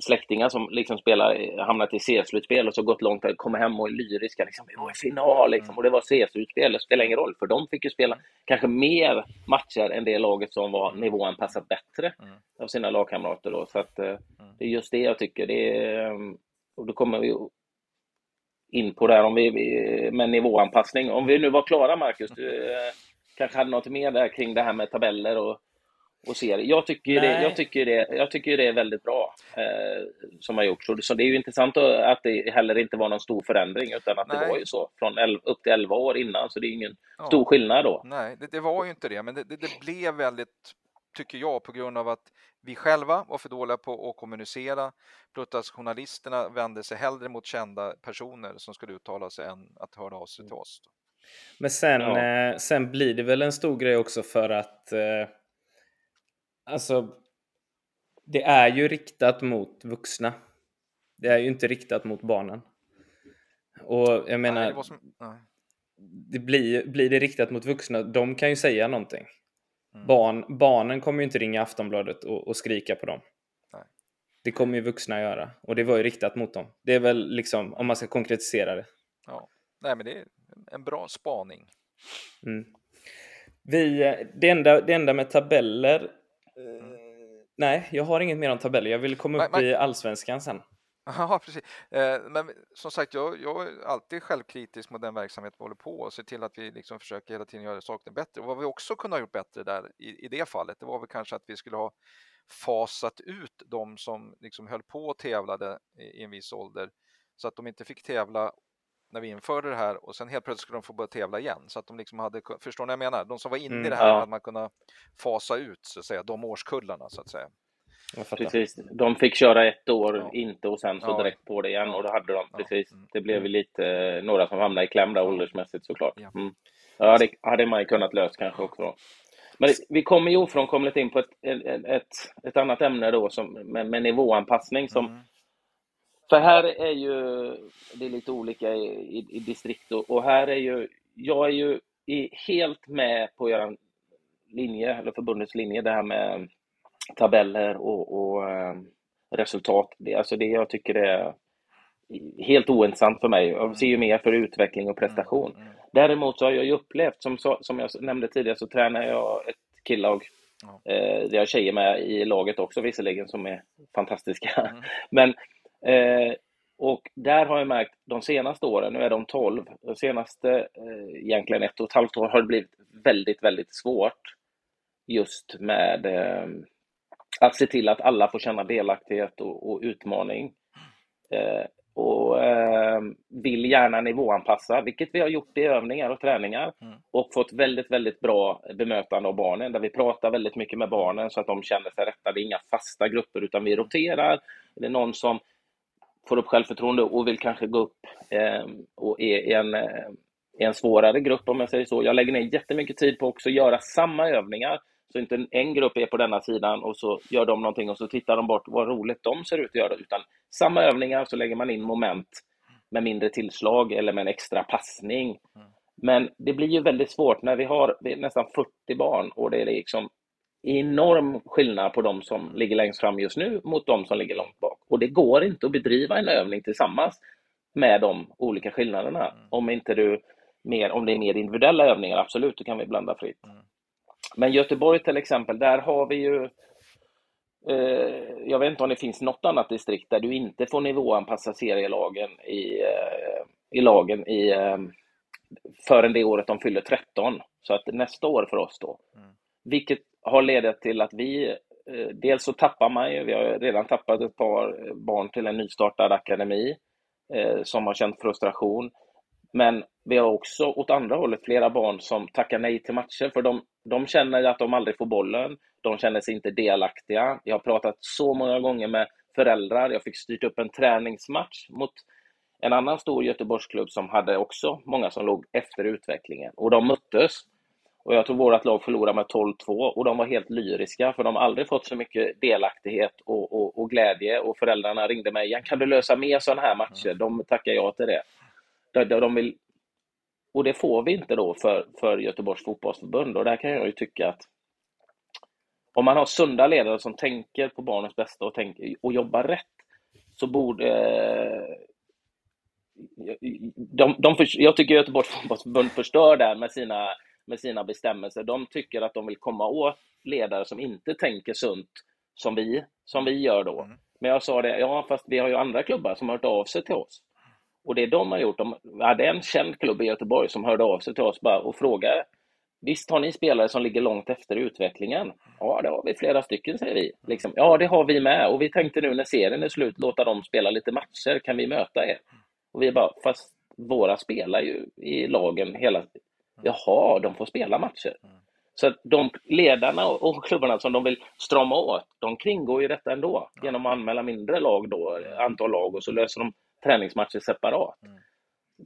Släktingar som liksom spelar, hamnat i C-slutspel och så gått långt, kommer hem och är lyriska. Liksom, vi var i final liksom, och det var C-slutspel, det spelar ingen roll, för de fick ju spela kanske mer matcher än det laget som var nivåanpassat bättre mm. av sina lagkamrater. Då. Så att, eh, mm. det är just det jag tycker. Det är, och då kommer vi in på där om vi, med nivåanpassning. Om vi nu var klara, Marcus, du eh, kanske hade något mer där kring det här med tabeller och, och serier. Jag tycker, det, jag, tycker det, jag tycker det är väldigt bra eh, som har gjorts. Så det är ju intressant att det heller inte var någon stor förändring, utan att Nej. det var ju så från 11, upp till 11 år innan, så det är ingen ja. stor skillnad då. Nej, det, det, var ju inte det, men det, det blev väldigt tycker jag, på grund av att vi själva var för dåliga på att kommunicera, plus att journalisterna vände sig hellre mot kända personer som skulle uttala sig än att höra av sig till oss. Men sen, ja. eh, sen blir det väl en stor grej också för att eh, alltså det är ju riktat mot vuxna. Det är ju inte riktat mot barnen. Och jag menar, nej, det, som, blir, blir det riktat mot vuxna, de kan ju säga någonting. Mm. Barn, barnen kommer ju inte ringa Aftonbladet och, och skrika på dem. Nej. Det kommer ju vuxna göra och det var ju riktat mot dem. Det är väl liksom om man ska konkretisera det. Ja, nej, men det är en bra spaning. Mm. Vi, det, enda, det enda med tabeller. Mm. nej, jag har inget mer om tabeller. Jag vill komma upp men, i allsvenskan sen. Ja, precis. Eh, men som sagt, jag, jag är alltid självkritisk mot den verksamhet vi håller på och ser till att vi liksom försöker hela tiden göra saker bättre. Och vad vi också kunde ha gjort bättre där i, i det fallet, det var väl kanske att vi skulle ha fasat ut de som liksom höll på och tävlade i, i en viss ålder så att de inte fick tävla när vi införde det här och sen helt plötsligt skulle de få börja tävla igen så att de liksom hade, förstår ni vad jag menar? De som var inne mm, i det här ja. hade man kunnat fasa ut så att säga, de årskullarna så att säga. Precis, de fick köra ett år ja. inte och sen så direkt på det igen och då hade de precis. Mm. Det blev mm. lite eh, några som hamnade i kläm där åldersmässigt såklart. Mm. Ja, det hade man ju kunnat lösa kanske också. Men vi kommer ju ofrånkomligt in på ett, ett, ett, ett annat ämne då som, med, med nivåanpassning som mm. För här är ju det är lite olika i, i, i distrikt och, och, här är ju jag är ju helt med på er linje, eller förbundets linje, det här med tabeller och, och eh, resultat. Det, alltså det jag tycker är helt ointressant för mig. Jag ser ju mer för utveckling och prestation. Mm, mm. Däremot så har jag ju upplevt, som, som jag nämnde tidigare, så tränar jag ett killag Ja. Eh, det har tjejer med i laget också visserligen som är fantastiska. Mm. Men, eh, och där har jag märkt de senaste åren, nu är de 12, de senaste eh, egentligen ett och ett halvt år har det blivit väldigt, väldigt svårt just med att se till att alla får känna delaktighet och, och utmaning. Eh, och eh, vill gärna nivåanpassa, vilket vi har gjort i övningar och träningar mm. och fått väldigt, väldigt bra bemötande av barnen där vi pratar väldigt mycket med barnen så att de känner sig rätta. Det är inga fasta grupper utan vi roterar. Det är någon som får upp självförtroende och vill kanske gå upp eh, och är i en, eh, en svårare grupp om jag säger så. Jag lägger ner jättemycket tid på också att göra samma övningar så inte en grupp är på denna sidan och så gör de någonting och så tittar de bort vad roligt de ser ut att göra. Utan samma övningar så lägger man in moment med mindre tillslag eller med en extra passning. Men det blir ju väldigt svårt när vi har nästan 40 barn och det är liksom enorm skillnad på de som ligger längst fram just nu mot de som ligger långt bak. Och det går inte att bedriva en övning tillsammans med de olika skillnaderna. Om inte du mer, om det är mer individuella övningar, absolut, då kan vi blanda fritt. Men Göteborg till exempel, där har vi ju eh, jag vet inte om det finns något annat distrikt där du inte får nivåanpassa serielagen i, eh, i lagen i, eh, förrän det året de fyller 13. Så att nästa år för oss då. Mm. Vilket har lett till att vi Dels så tappar man ju, vi har redan tappat ett par barn till en nystartad akademi som har känt frustration. Men vi har också åt andra hållet flera barn som tackar nej till matcher för de, de känner att de aldrig får bollen. De känner sig inte delaktiga. Jag har pratat så många gånger med föräldrar. Jag fick styrt upp en träningsmatch mot en annan stor Göteborgsklubb som hade också många som låg efter utvecklingen. Och de möttes. Och jag tror vårt lag förlorade med 12-2 och de var helt lyriska för de har aldrig fått så mycket delaktighet och, och, och glädje och föräldrarna ringde mig igen. Kan du lösa mer sådana här matcher? De tackar ja till det. De, de vill och det får vi inte då för, för Göteborgs fotbollsförbund och där kan jag ju tycka att om man har sunda ledare som tänker på barnens bästa och, tänker, och jobbar rätt så borde de, de för, jag tycker Göteborgs fotbollsförbund förstör där med sina, med sina bestämmelser. De tycker att de vill komma åt ledare som inte tänker sunt som vi, som vi gör då. Mm. Men jag sa det, ja fast vi har ju andra klubbar som har hört av sig till oss. Och det de har gjort, de hade en känd klubb i Göteborg som hörde av sig till oss bara och frågade Visst har ni spelare som ligger långt efter utvecklingen? Ja, det har vi flera stycken, säger vi. Liksom, ja, det har vi med. Och vi tänkte nu när serien är slut låta dem spela lite matcher. Kan vi möta er? Och vi bara, fast våra spelar ju i lagen hela... Jaha, de får spela matcher. Så att de ledarna och klubbarna som de vill strama åt, de kringgår ju detta ändå genom att anmäla mindre lag då, antal lag och så löser de träningsmatcher separat. Mm.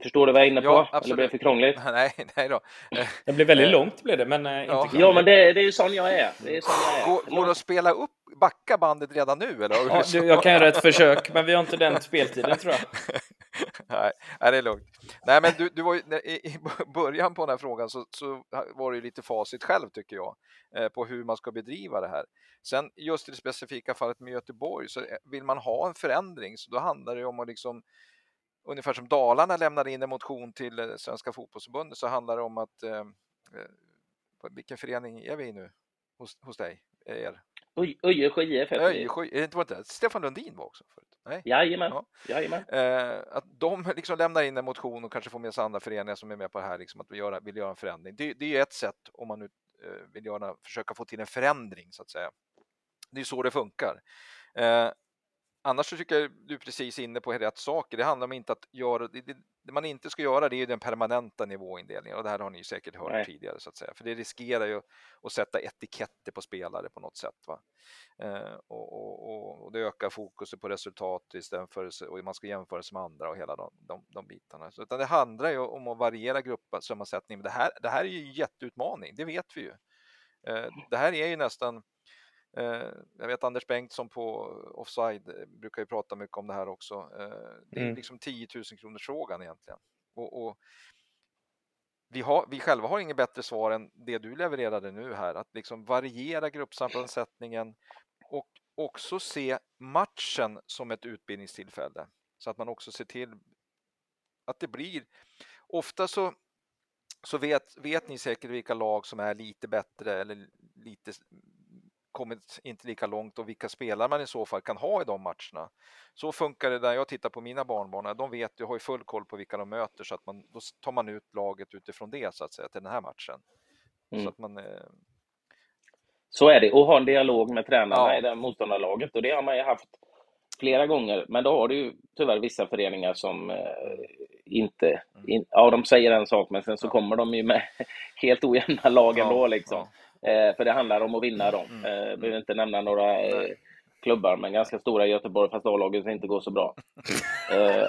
Förstår du vad jag är inne på? Ja, absolut. Eller blev det för krångligt? Nej, nej då. Det blev väldigt långt blev det, men eh, ja. inte Ja, men det, det är ju sån jag är. Det är sån jag är. Går, går det att spela upp, backa bandet redan nu eller? Ja, du, jag kan göra ett försök, men vi har inte den speltiden tror jag. Nej, det är lugnt. Nej, men du, du var ju, i början på den här frågan så, så var det ju lite facit själv tycker jag eh, på hur man ska bedriva det här. Sen just i det specifika fallet med Göteborg så eh, vill man ha en förändring så då handlar det om att liksom ungefär som Dalarna lämnade in en motion till eh, Svenska fotbollsförbundet så handlar det om att eh, vilken förening är vi i nu hos, hos dig? Er? Öjersjö IF heter Öjersjö, det inte det? Stefan Lundin var också förut? Nej? Jajamän. Ja. Jajamän. Eh, att de liksom lämnar in en motion och kanske får med sig andra föreningar som är med på det här, liksom, att vi göra, vill göra en förändring. Det, det är ett sätt om man nu eh, vill göra, försöka få till en förändring så att säga. Det är så det funkar. Eh, annars så tycker jag du är precis inne på rätt saker. Det handlar om inte att göra, det, det, man inte ska göra det är den permanenta nivåindelningen och det här har ni säkert hört Nej. tidigare så att säga. För det riskerar ju att sätta etiketter på spelare på något sätt. Va? Eh, och, och, och, det ökar fokuset på resultat istället för och man ska jämföra sig med andra och hela de, de, de bitarna. Så, utan det handlar ju om att variera gruppsammansättningen. Det här, det här är ju en jätteutmaning, det vet vi ju. Eh, det här är ju nästan jag vet Anders Bengtsson på Offside eh, brukar ju prata mycket om det här också. Eh, det är mm. liksom 10 000 kronors frågan egentligen. Och, och vi, har, vi själva har inget bättre svar än det du levererade nu här, att liksom variera gruppsammansättningen och också se matchen som ett utbildningstillfälle. Så att man också ser till att det blir, ofta så så vet, vet ni säkert vilka lag som är lite bättre eller lite kommit inte lika långt och vilka spelare man i så fall kan ha i de matcherna. Så funkar det där jag tittar på mina barnbarn. De vet, jag har ju full koll på vilka de möter så att man, då tar man ut laget utifrån det så att säga till den här matchen. Mm. Så att man eh... Så är det, och ha en dialog med tränarna ja. i det motståndarlaget och det har man ju haft flera gånger. Men då har du ju tyvärr vissa föreningar som eh, inte, mm. in, ja de säger en sak men sen så ja. kommer de ju med helt ojämna lag ändå ja, liksom. Ja. Eh, för det handlar om att vinna dem. Mm. Eh, behöver inte nämna några eh, klubbar, men ganska stora i Göteborg, fast A-laget inte går så bra. eh,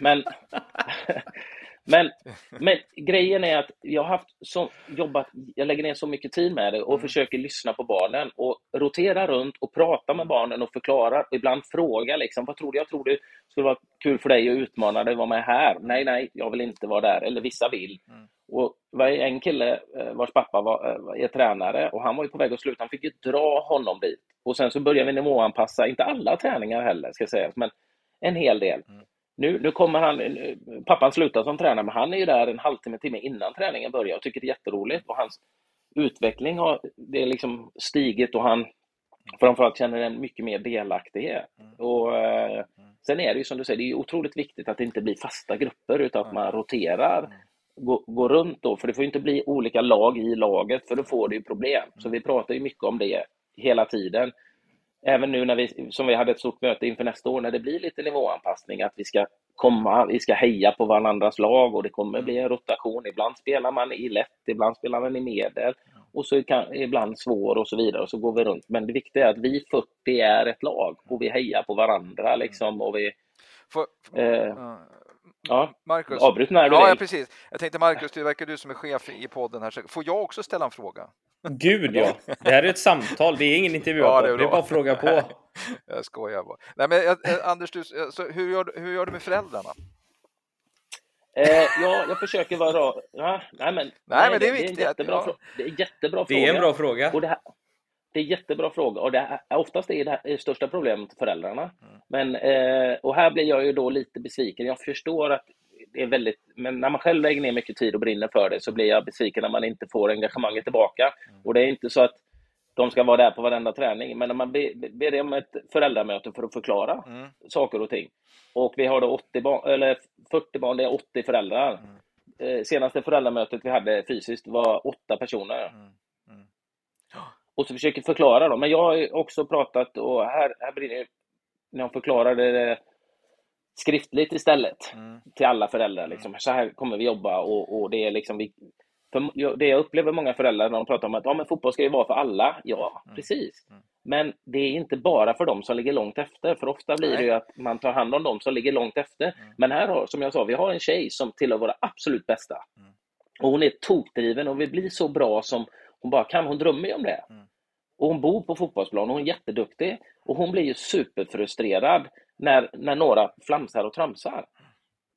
men, men, men grejen är att jag har haft så, jobbat, jag lägger ner så mycket tid med det och mm. försöker lyssna på barnen och rotera runt och prata med barnen och förklara, och ibland fråga liksom, vad tror du? Jag tror det skulle vara kul för dig att utmana dig, vara med här. Nej, nej, jag vill inte vara där. Eller vissa vill. Mm. Och det var en kille eh, vars pappa var, eh, är tränare och han var ju på väg att sluta. Han fick ju dra honom dit. Och sen så började vi nivåanpassa, inte alla träningar heller ska sägas, men en hel del. Mm. Nu, nu kommer han, pappan slutar som tränare, men han är ju där en halvtimme, timme innan träningen börjar och tycker det är jätteroligt. Och hans utveckling har det är liksom stigit och han framförallt känner en mycket mer delaktighet. Mm. Och, eh, mm. Sen är det ju som du säger, det är otroligt viktigt att det inte blir fasta grupper utan att man roterar mm gå, gå runt då, för det får inte bli olika lag i laget, för då får ju problem. Så vi pratar ju mycket om det hela tiden. Även nu när vi, som vi hade ett stort möte inför nästa år, när det blir lite nivåanpassning, att vi ska komma, vi ska heja på varandras lag och det kommer bli en rotation. Ibland spelar man i lätt, ibland spelar man i medel och så kan, ibland svår och så vidare och så går vi runt. Men det viktiga är att vi 40 är ett lag och vi hejar på varandra liksom och vi för, eh, Ja, Marcus. Avbryt när du ja, ja, precis. Jag tänkte Marcus, det verkar du som är chef i podden här. Får jag också ställa en fråga? Gud ja, det här är ett samtal, det är ingen intervju. Ja, det, är det är bara att fråga på. jag skojar bara. Nej, men, eh, Anders, du, så hur, gör, hur gör du med föräldrarna? Eh, ja, jag försöker vara. Ja, nej, men, nej, nej, men det är viktigt. Det är, jättebra, ja. det är jättebra fråga. Det är en bra fråga. Och det, här, det är jättebra fråga och det är, oftast är det, det största problemet föräldrarna. Mm. Men, eh, och här blir jag ju då lite besviken. Jag förstår att det är väldigt, men när man själv lägger ner mycket tid och brinner för det så blir jag besviken när man inte får engagemanget tillbaka. Mm. Och det är inte så att de ska vara där på varenda träning, men när man ber, ber om ett föräldramöte för att förklara mm. saker och ting. Och vi har då 80 barn, eller 40 barn, det är 80 föräldrar. Mm. Eh, senaste föräldramötet vi hade fysiskt var åtta personer. Mm. Mm. Och så försöker förklara dem. Men jag har också pratat, och här, här brinner när jag förklarade det skriftligt istället mm. till alla föräldrar. Mm. Liksom. Så här kommer vi jobba och, och det är liksom vi, för det jag upplever många föräldrar när de pratar om att ja, men fotboll ska ju vara för alla. Ja, mm. precis. Mm. Men det är inte bara för dem som ligger långt efter, för ofta blir Nej. det ju att man tar hand om dem som ligger långt efter. Mm. Men här har, som jag sa, vi har en tjej som tillhör våra absolut bästa. Mm. Och hon är tokdriven och vill bli så bra som hon bara kan. Hon drömmer ju om det. Och hon bor på fotbollsplan och hon är jätteduktig. Och hon blir ju superfrustrerad när, när några flamsar och tramsar.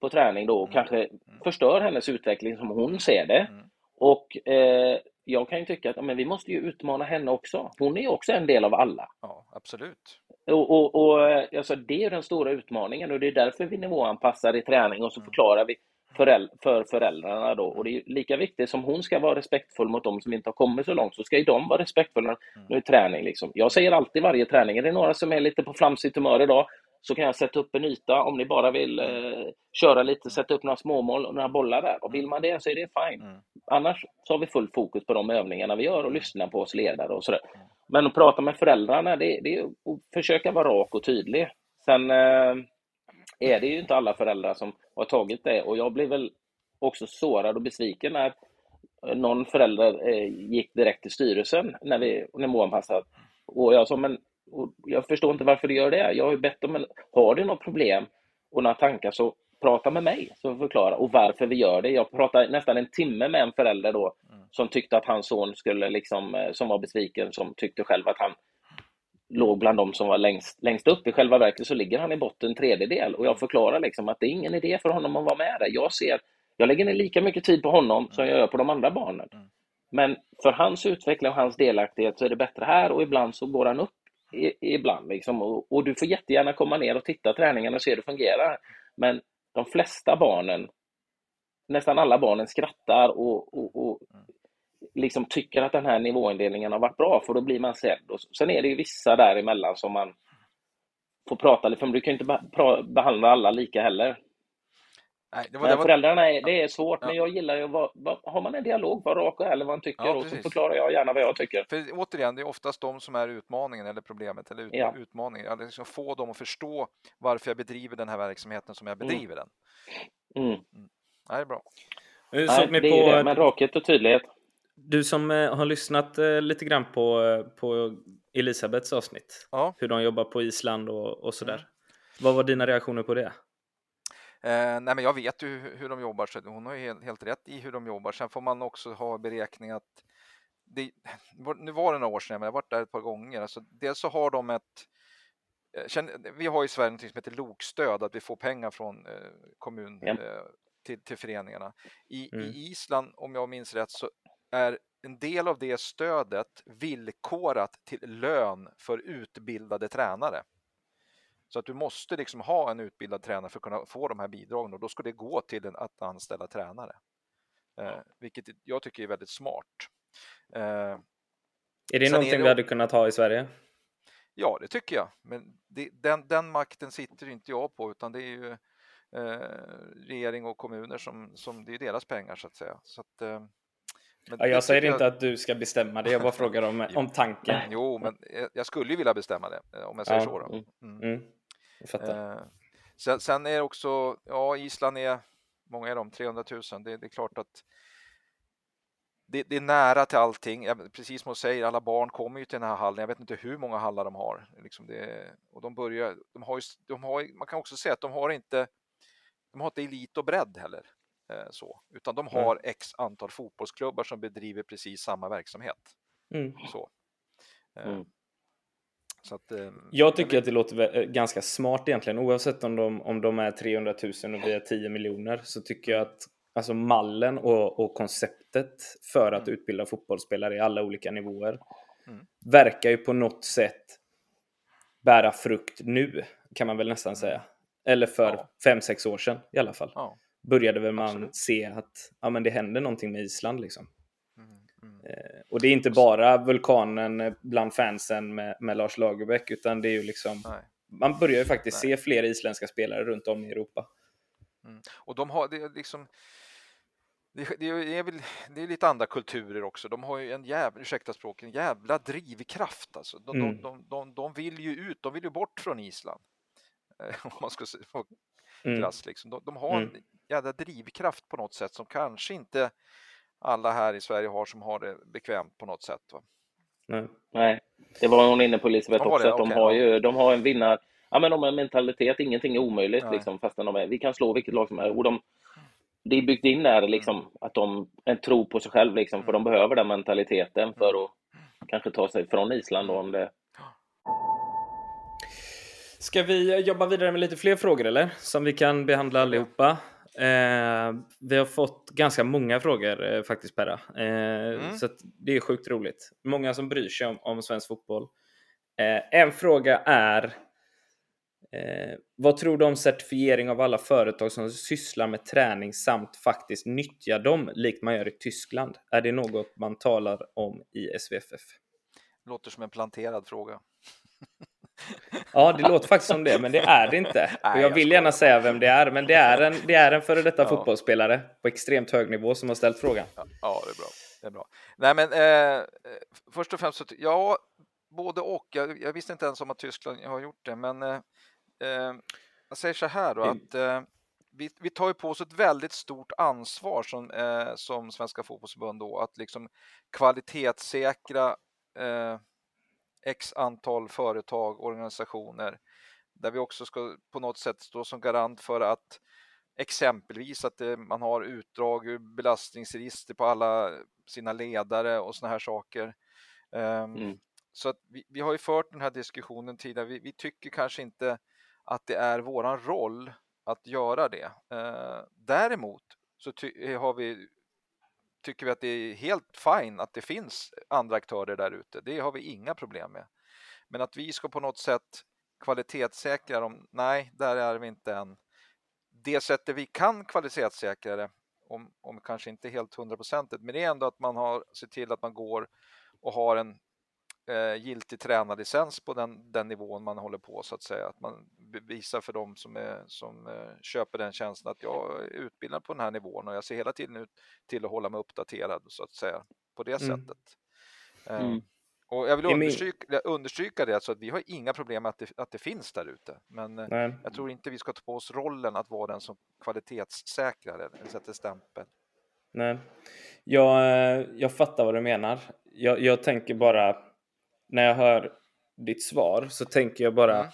på träning då och Mm. kanske förstör hennes utveckling som hon ser det. Mm. Och eh, jag kan ju tycka att ja, men vi måste ju utmana henne också. Hon är ju också en del av alla. Ja, absolut. Och, och, och eh, alltså, det är den stora utmaningen och det är därför vi nivåanpassar i träning och så Mm. förklarar vi föräl- för föräldrarna då. Och det är lika viktigt som hon ska vara respektfull mot dem som inte har kommit så långt så ska ju de vara respektfulla Mm. nu i träning. Liksom. Jag säger alltid varje träning, är det några som är lite på flamsigt humör idag så kan jag sätta upp en yta om ni bara vill eh, köra lite, sätta upp några småmål och några bollar där. Och vill man det så är det fine. Mm. Annars så har vi full fokus på de övningarna vi gör och lyssnar på oss ledare och sådär. Men att prata med föräldrarna, det, det är att försöka vara rak och tydlig. Sen eh, är det ju inte alla föräldrar som har tagit det och jag blev väl också sårad och besviken när någon förälder eh, gick direkt till styrelsen när vi nivåanpassat. Och jag sa, men jag förstår inte varför du gör det. Jag har ju bett om en, har du något problem och några tankar så prata med mig så förklara och varför vi gör det. Jag pratade nästan en timme med en förälder då som tyckte att hans son skulle liksom, eh, som var besviken, som tyckte själv att han låg bland de som var längst, längst upp. I själva verket så ligger han i botten tredjedel och jag förklarar liksom att det är ingen idé för honom att vara med där. Jag ser, jag lägger ner lika mycket tid på honom som jag gör på de andra barnen. Men för hans utveckling och hans delaktighet så är det bättre här och ibland så går han upp i, ibland. Liksom. Och, och du får jättegärna komma ner och titta träningen och se hur det fungerar. Men de flesta barnen, nästan alla barnen skrattar och, och, och liksom tycker att den här nivåindelningen har varit bra, för då blir man sedd. Och sen är det ju vissa däremellan som man får prata lite, för du kan ju inte behandla alla lika heller. Nej, det var, Men det var, föräldrarna, är, det är svårt, Ja. men jag gillar ju att vara, vara- har man en dialog, var rak och ärlig vad man tycker Ja, och så förklarar jag gärna vad jag tycker. för återigen, det är oftast de som är utmaningen eller problemet eller ut, Ja. utmaningen. Att liksom få dem att förstå varför jag bedriver den här verksamheten som jag Mm. bedriver den. Mm. Nej, det är bra. Hur Nej, såg ni det är ju på, det, men rakhet och tydlighet. Du som eh, har lyssnat eh, lite grann på, eh, på Elisabeths avsnitt, Ja. hur de jobbar på Island och, och sådär. Vad var dina reaktioner på det? Eh, nej, men jag vet ju hur, de jobbar, så hon har ju helt, helt rätt i hur de jobbar. Sen får man också ha beräkning att det, nu var det några år sedan, men jag har varit där ett par gånger. Alltså, dels så har de ett vi har i Sverige något som heter LOK-stöd, att vi får pengar från kommun Ja. till, till föreningarna. I, Mm. I Island, om jag minns rätt, så är en del av det stödet villkorat till lön för utbildade tränare. Så att du måste liksom ha en utbildad tränare för att kunna få de här bidragen och då ska det gå till en, att anställa tränare. Eh, vilket jag tycker är väldigt smart. Eh, Är det någonting är det- vi hade kunnat ha i Sverige? ja, det tycker jag. Men det, den, den makten sitter inte jag på utan det är ju eh, regering och kommuner som, som det är deras pengar så att säga. Så att, eh, Ja, jag säger tycker inte att du ska bestämma det, jag bara frågar om, om tanken. Jo, men jag skulle ju vilja bestämma det eh, om jag säger Ja, så. Då. mm. Mm. Mm, jag. Eh, sen, sen är det också, ja Island är, många är de, 300 000. Det, det är klart att det, det är nära till allting. Jag- Precis som hon säger, alla barn kommer ju till den här hallen. Jag vet inte hur många hallar de har. Liksom det, och de börjar, de har ju, de har, man kan också säga att de har inte, de har inte elit och bredd heller. Eh, så, utan de Nej. har x antal fotbollsklubbar som bedriver precis samma verksamhet. Mm. Så. Eh, Mm. så att, eh, Jag tycker att det låter ganska smart egentligen, oavsett om de, om de är 300 000 och vi är 10 miljoner, så tycker jag att alltså mallen och, och konceptet för att Mm. utbilda fotbollsspelare i alla olika nivåer Mm. verkar ju på något sätt bära frukt nu, kan man väl nästan säga. Eller för Ja. fem sex år sedan i alla fall. ja. Började väl man Absolut. se att ja, men det händer någonting med Island liksom. Mm, mm. Eh, och det är inte bara vulkanen eh, bland fansen med, med Lars Lagerbäck, utan det är ju liksom Nej. man börjar ju faktiskt Nej. se fler isländska spelare runt om i Europa. Mm. Och de har, det är liksom, det, är- väl, det är lite andra kulturer också. De har ju en jävla, ursäkta språket, en jävla drivkraft alltså. De, Mm. de, de, de, vill ju ut, de vill ju bort från Island. Eh, Om man ska Mm. liksom. De, de har en Mm. jävla drivkraft på något sätt som kanske inte alla här i Sverige har som har det bekvämt på något sätt. Va? Nej. Nej, det var hon inne på Elisabeth var också, det? att de Okej, har ju de har en vinnar... Ja, men de har en mentalitet, ingenting är omöjligt Nej. liksom, fastän de är... Vi kan slå vilket lag som är. Och de, det är byggt in där liksom, att de en tro på sig själv liksom, för de behöver den mentaliteten för att kanske ta sig från Island då, om det... Ska vi jobba vidare med lite fler frågor eller? Som vi kan behandla allihopa. Eh, vi har fått ganska många frågor eh, faktiskt Perra. Eh, mm. Så det är sjukt roligt. Många som bryr sig om, om svensk fotboll. Eh, en fråga är eh, Vad tror du om certifiering av alla företag som sysslar med träning samt faktiskt nyttjar dem likt man gör i Tyskland? Är det något man talar om i SVFF? Låter som en planterad fråga. Ja, det låter faktiskt som det, men det är det inte. Nej, och jag vill gärna säga vem det är, men det är en, det är en före detta ja. fotbollsspelare på extremt hög nivå som har ställt frågan. Ja, det är bra. Det är bra. Nej, men eh, först och främst så, ja, både och. Jag, jag, visste inte ens om att Tyskland har gjort det, men eh, eh jag säger så här då att eh, vi, vi, tar ju på oss ett väldigt stort ansvar som, eh, som Svenska fotbollsförbund då, att liksom kvalitetssäkra eh, x antal företag, organisationer, där vi också ska på något sätt stå som garant för att exempelvis att det, man har utdrag ur belastningsregister på alla sina ledare och såna här saker. Um, mm. Så att vi, vi, har ju fört den här diskussionen tidigare. Vi, vi, tycker kanske inte att det är våran roll att göra det. Uh, däremot så har vi tycker vi att det är helt fine att det finns andra aktörer där ute. Det har vi inga problem med. Men att vi ska på något sätt kvalitetssäkra dem, nej, där är vi inte än. Det sättet vi kan kvalitetssäkra det, om, om kanske inte helt hundraprocentigt, men det är ändå att man har sett till att man går och har en eh, giltig tränarlicens på den, den nivån man håller på så att säga. Att man visar för dem som, är, som eh, köper den tjänsten att jag är utbildad på den här nivån och jag ser hela tiden ut till att hålla mig uppdaterad så att säga på det mm. sättet. Eh, mm. Och jag vill understryka, understryka det, så att vi har inga problem med att det, att det finns där ute. Men eh, Nej. jag tror inte vi ska ta på oss rollen att vara den som kvalitetssäkrar eller sätter stämpel. Nej, jag, eh, jag fattar vad du menar. Jag, jag tänker bara när jag hör ditt svar så tänker jag bara mm.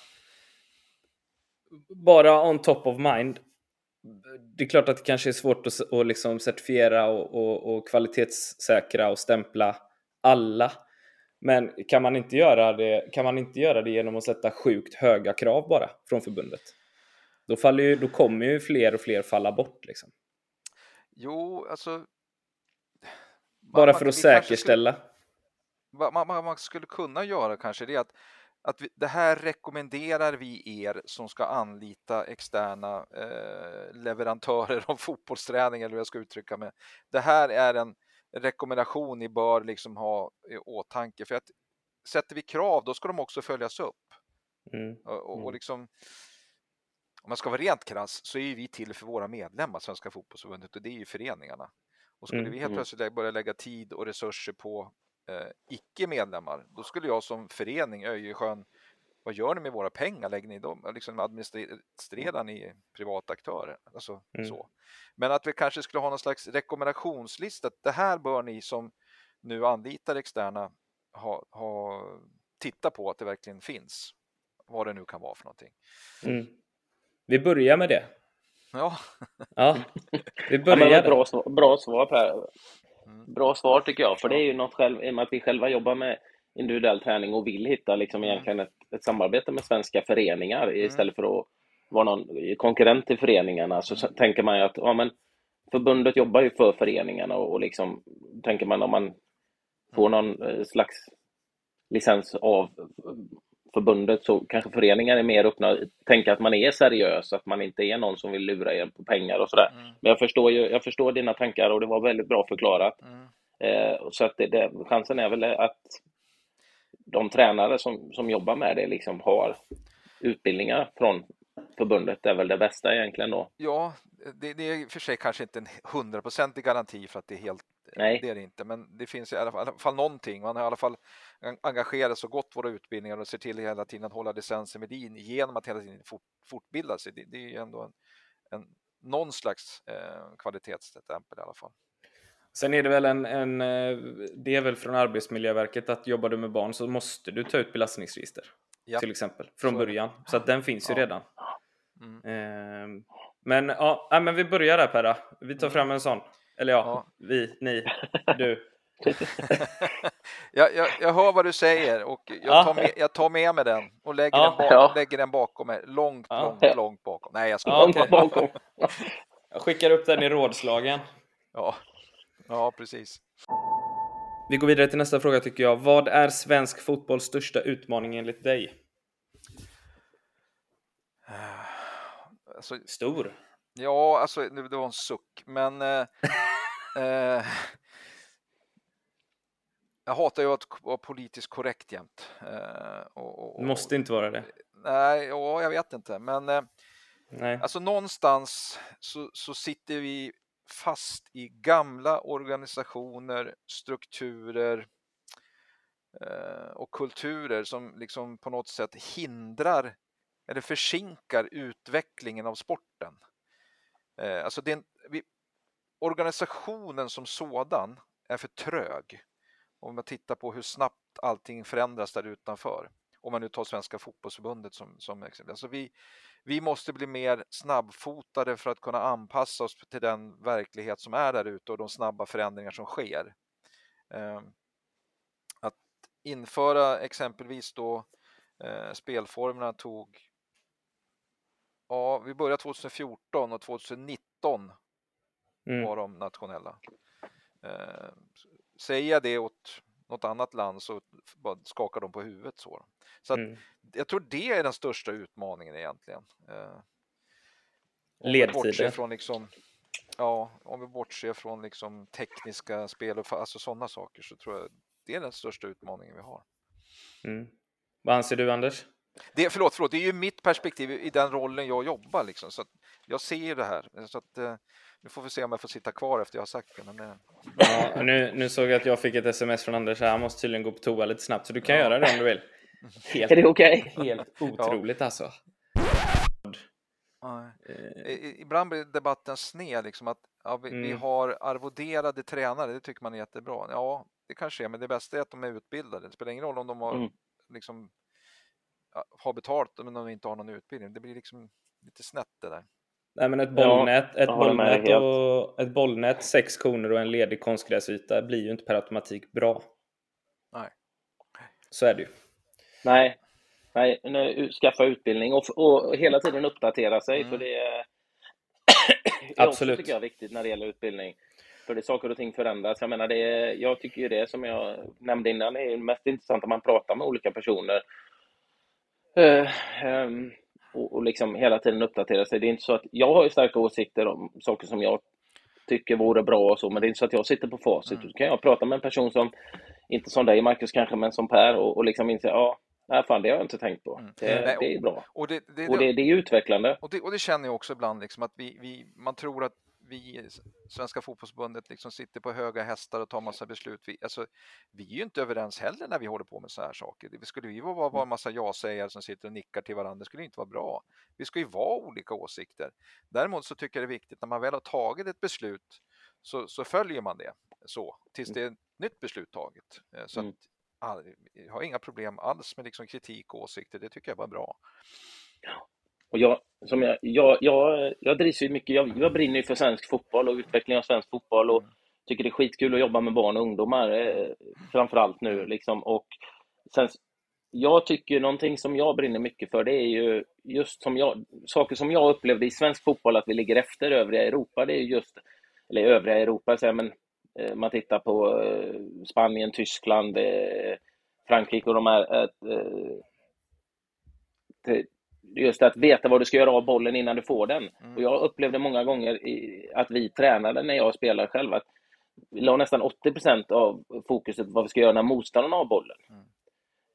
bara on top of mind. Det är klart att det kanske är svårt att, att liksom certifiera och, och, och kvalitetssäkra och stämpla alla. Men kan man, inte göra det, kan man inte göra det genom att sätta sjukt höga krav bara från förbundet? Då, faller ju, då kommer ju fler och fler falla bort. Liksom. Jo, alltså... Bara för att säkerställa. Skulle vad man, man, skulle kunna göra kanske det är att, att vi, det här rekommenderar vi er som ska anlita externa eh, leverantörer av fotbollsträning eller hur jag ska uttrycka mig. Det här är en rekommendation ni bör liksom ha i åtanke för att sätter vi krav då ska de också följas upp. Mm. Och, och, mm. liksom om man ska vara rent krass så är vi till för våra medlemmar, Svenska fotbollsförbundet, och det är ju föreningarna. Och skulle mm. vi helt mm. plötsligt börja lägga tid och resurser på eh, icke-medlemmar, då skulle jag som förening Öjersjön, vad gör ni med våra pengar? Lägger ni dem? Liksom administrerar ni privata aktörer? Alltså, mm. så. Men att vi kanske skulle ha någon slags rekommendationslista. Det här bör ni som nu anlitar externa ha, ha titta på att det verkligen finns. Vad det nu kan vara för någonting. Mm. Vi börjar med det. Ja. ja vi börjar. Ja, bra, bra svar Per. Mm. Bra svar tycker jag, för det är ju något själv, i och med att vi själva jobbar med individuell träning och vill hitta liksom mm. egentligen ett, ett samarbete med svenska föreningar mm. istället för att vara någon konkurrent till föreningarna så tänker man ju att ja, men förbundet jobbar ju för föreningarna och, och liksom tänker man om man får någon eh, slags licens av förbundet så kanske föreningar är mer öppna, tänka att man är seriös, att man inte är någon som vill lura er på pengar och sådär. Mm. Men jag förstår, ju, jag förstår dina tankar och det var väldigt bra förklarat. Mm. Eh, så att det, det, chansen är väl att de tränare som, som jobbar med det liksom har utbildningar från förbundet det är väl det bästa egentligen då. Ja, det, det är för sig kanske inte en hundraprocentig garanti för att det är helt Nej. Det är det inte, men det finns i alla, fall, i alla fall någonting. Man har i alla fall engagerat så gott våra utbildningar och ser till hela tiden att hålla licensen med in genom att hela tiden fort, fortbilda sig. Det, det är ju ändå en, en, någon slags eh, kvalitetsstämpel i alla fall. Sen är det väl en, en, eh, det är väl från Arbetsmiljöverket att jobbar du med barn så måste du ta ut belastningsregister. Ja. Till exempel, från så början. Så att den finns ja. ju redan. Mm. Eh, men ja, men vi börjar där Perra. Vi tar mm. fram en sån. Eller ja, ja. vi, ni, du. jag, jag, jag hör vad du säger och jag tar med, jag tar med mig den och lägger, Ja. den, bak, lägger den bakom mig. Långt, Ja. långt, långt bakom. Nej, jag ska Ja. Bakom. Jag skickar upp den i rådslagen. Ja. ja, precis. Vi går vidare till nästa fråga tycker jag. Vad är svensk fotbolls största utmaning enligt dig? Alltså, Stor. ja, alltså nu- det var en suck, men eh, eh, jag hatar ju att vara politiskt korrekt jämt. Eh, och, och, måste inte vara det. Nej, ja, jag vet inte, men eh, Nej. Alltså någonstans så, så sitter vi fast i gamla organisationer, strukturer eh, och kulturer som liksom på något sätt hindrar eller försinkar utvecklingen av sporten. Alltså det vi, organisationen som sådan är för trög. Om man tittar på hur snabbt allting förändras där utanför. Om man nu tar Svenska fotbollsförbundet som, som exempel. Alltså vi, vi måste bli mer snabbfotade för att kunna anpassa oss till den verklighet som är där ute och de snabba förändringar som sker. Eh, Att införa exempelvis då eh, spelformerna tog Ja, vi började 2014 och 2019 Mm. var de nationella. Säger jag det åt något annat land så bara skakar de på huvudet så. Så att, Mm. jag tror det är den största utmaningen egentligen. Eh, Ledtider. från liksom, ja, om vi bortser från liksom tekniska spel och alltså sådana saker så tror jag det är den största utmaningen vi har. Mm. Vad anser du Anders? Det, förlåt, förlåt, det är ju mitt perspektiv i den rollen jag jobbar liksom, så jag ser det här. Så att, eh, nu får vi se om jag får sitta kvar efter jag har sagt det. Men, Ja, nu, nu såg jag att jag fick ett sms från Anders här. Han måste tydligen gå på toa lite snabbt, så du kan Ja. göra det om du vill. Är det Helt, okej? helt otroligt alltså. nej. Eh, I- Ibland blir debatten sned, liksom att ja, vi, vi Mm. har arvoderade tränare, det tycker man är jättebra. Ja, det kanske är, men det bästa är att de är utbildade. Det spelar ingen roll om de har, Mm. liksom, ja, har betalt men de inte har någon utbildning. Det blir liksom lite snett det där. Nej men ett Ja, bollnät, ett, håller med bollnät och, ett bollnät, sex koner och en ledig konstgräsyta blir ju inte per automatik bra. Nej. Så är det ju. Nej, nej nu, skaffa utbildning och, och hela tiden uppdatera sig. Mm. För det är, är också, Absolut. tycker jag, viktigt när det gäller utbildning. För det saker och ting förändras. Jag menar, det är, jag tycker ju det som jag nämnde innan är mest intressant att man pratar med olika personer. Eh, ehm, och, och liksom hela tiden uppdatera sig. Det är inte så att jag har ju starka åsikter om saker som jag tycker vore bra och så, men det är inte så att jag sitter på facit. Mm. Då kan jag prata med en person som, inte som dig Marcus kanske, men som Per och, och liksom inse, ja, nej fan det har jag inte tänkt på. Mm. Det, Nej, det är bra. Och det, det, Och det, det är ju utvecklande. Och det, och det känner jag också ibland, liksom, att vi, vi, man tror att vi Svenska fotbollsförbundet liksom sitter på höga hästar och tar massa beslut. Vi, alltså, vi är ju inte överens heller när vi håller på med så här saker. Det skulle vi vara, vara en massa ja-sägare som sitter och nickar till varandra, det skulle inte vara bra. Vi ska ju vara olika åsikter. Däremot så tycker jag det är viktigt när man väl har tagit ett beslut så, så följer man det så tills det är ett nytt beslut taget. Eh, Så Mm. att, all, jag har inga problem alls med liksom kritik och åsikter, det tycker jag var bra. Och jag, som jag, jag, jag, jag drivs ju mycket, jag, jag brinner ju för svensk fotboll och utveckling av svensk fotboll och tycker det är skitkul att jobba med barn och ungdomar, eh, framför allt nu liksom. Och sen, jag tycker någonting som jag brinner mycket för, det är ju just som jag, saker som jag upplevde i svensk fotboll att vi ligger efter övriga Europa, det är just, eller övriga Europa, så här, men eh, man tittar på eh, Spanien, Tyskland, eh, Frankrike och de här, eh, just att veta vad du ska göra av bollen innan du får den. Mm. Och jag upplevde många gånger i, att vi tränade när jag spelade själv att vi la nästan 80% av fokuset på vad vi ska göra när motståndarna har bollen.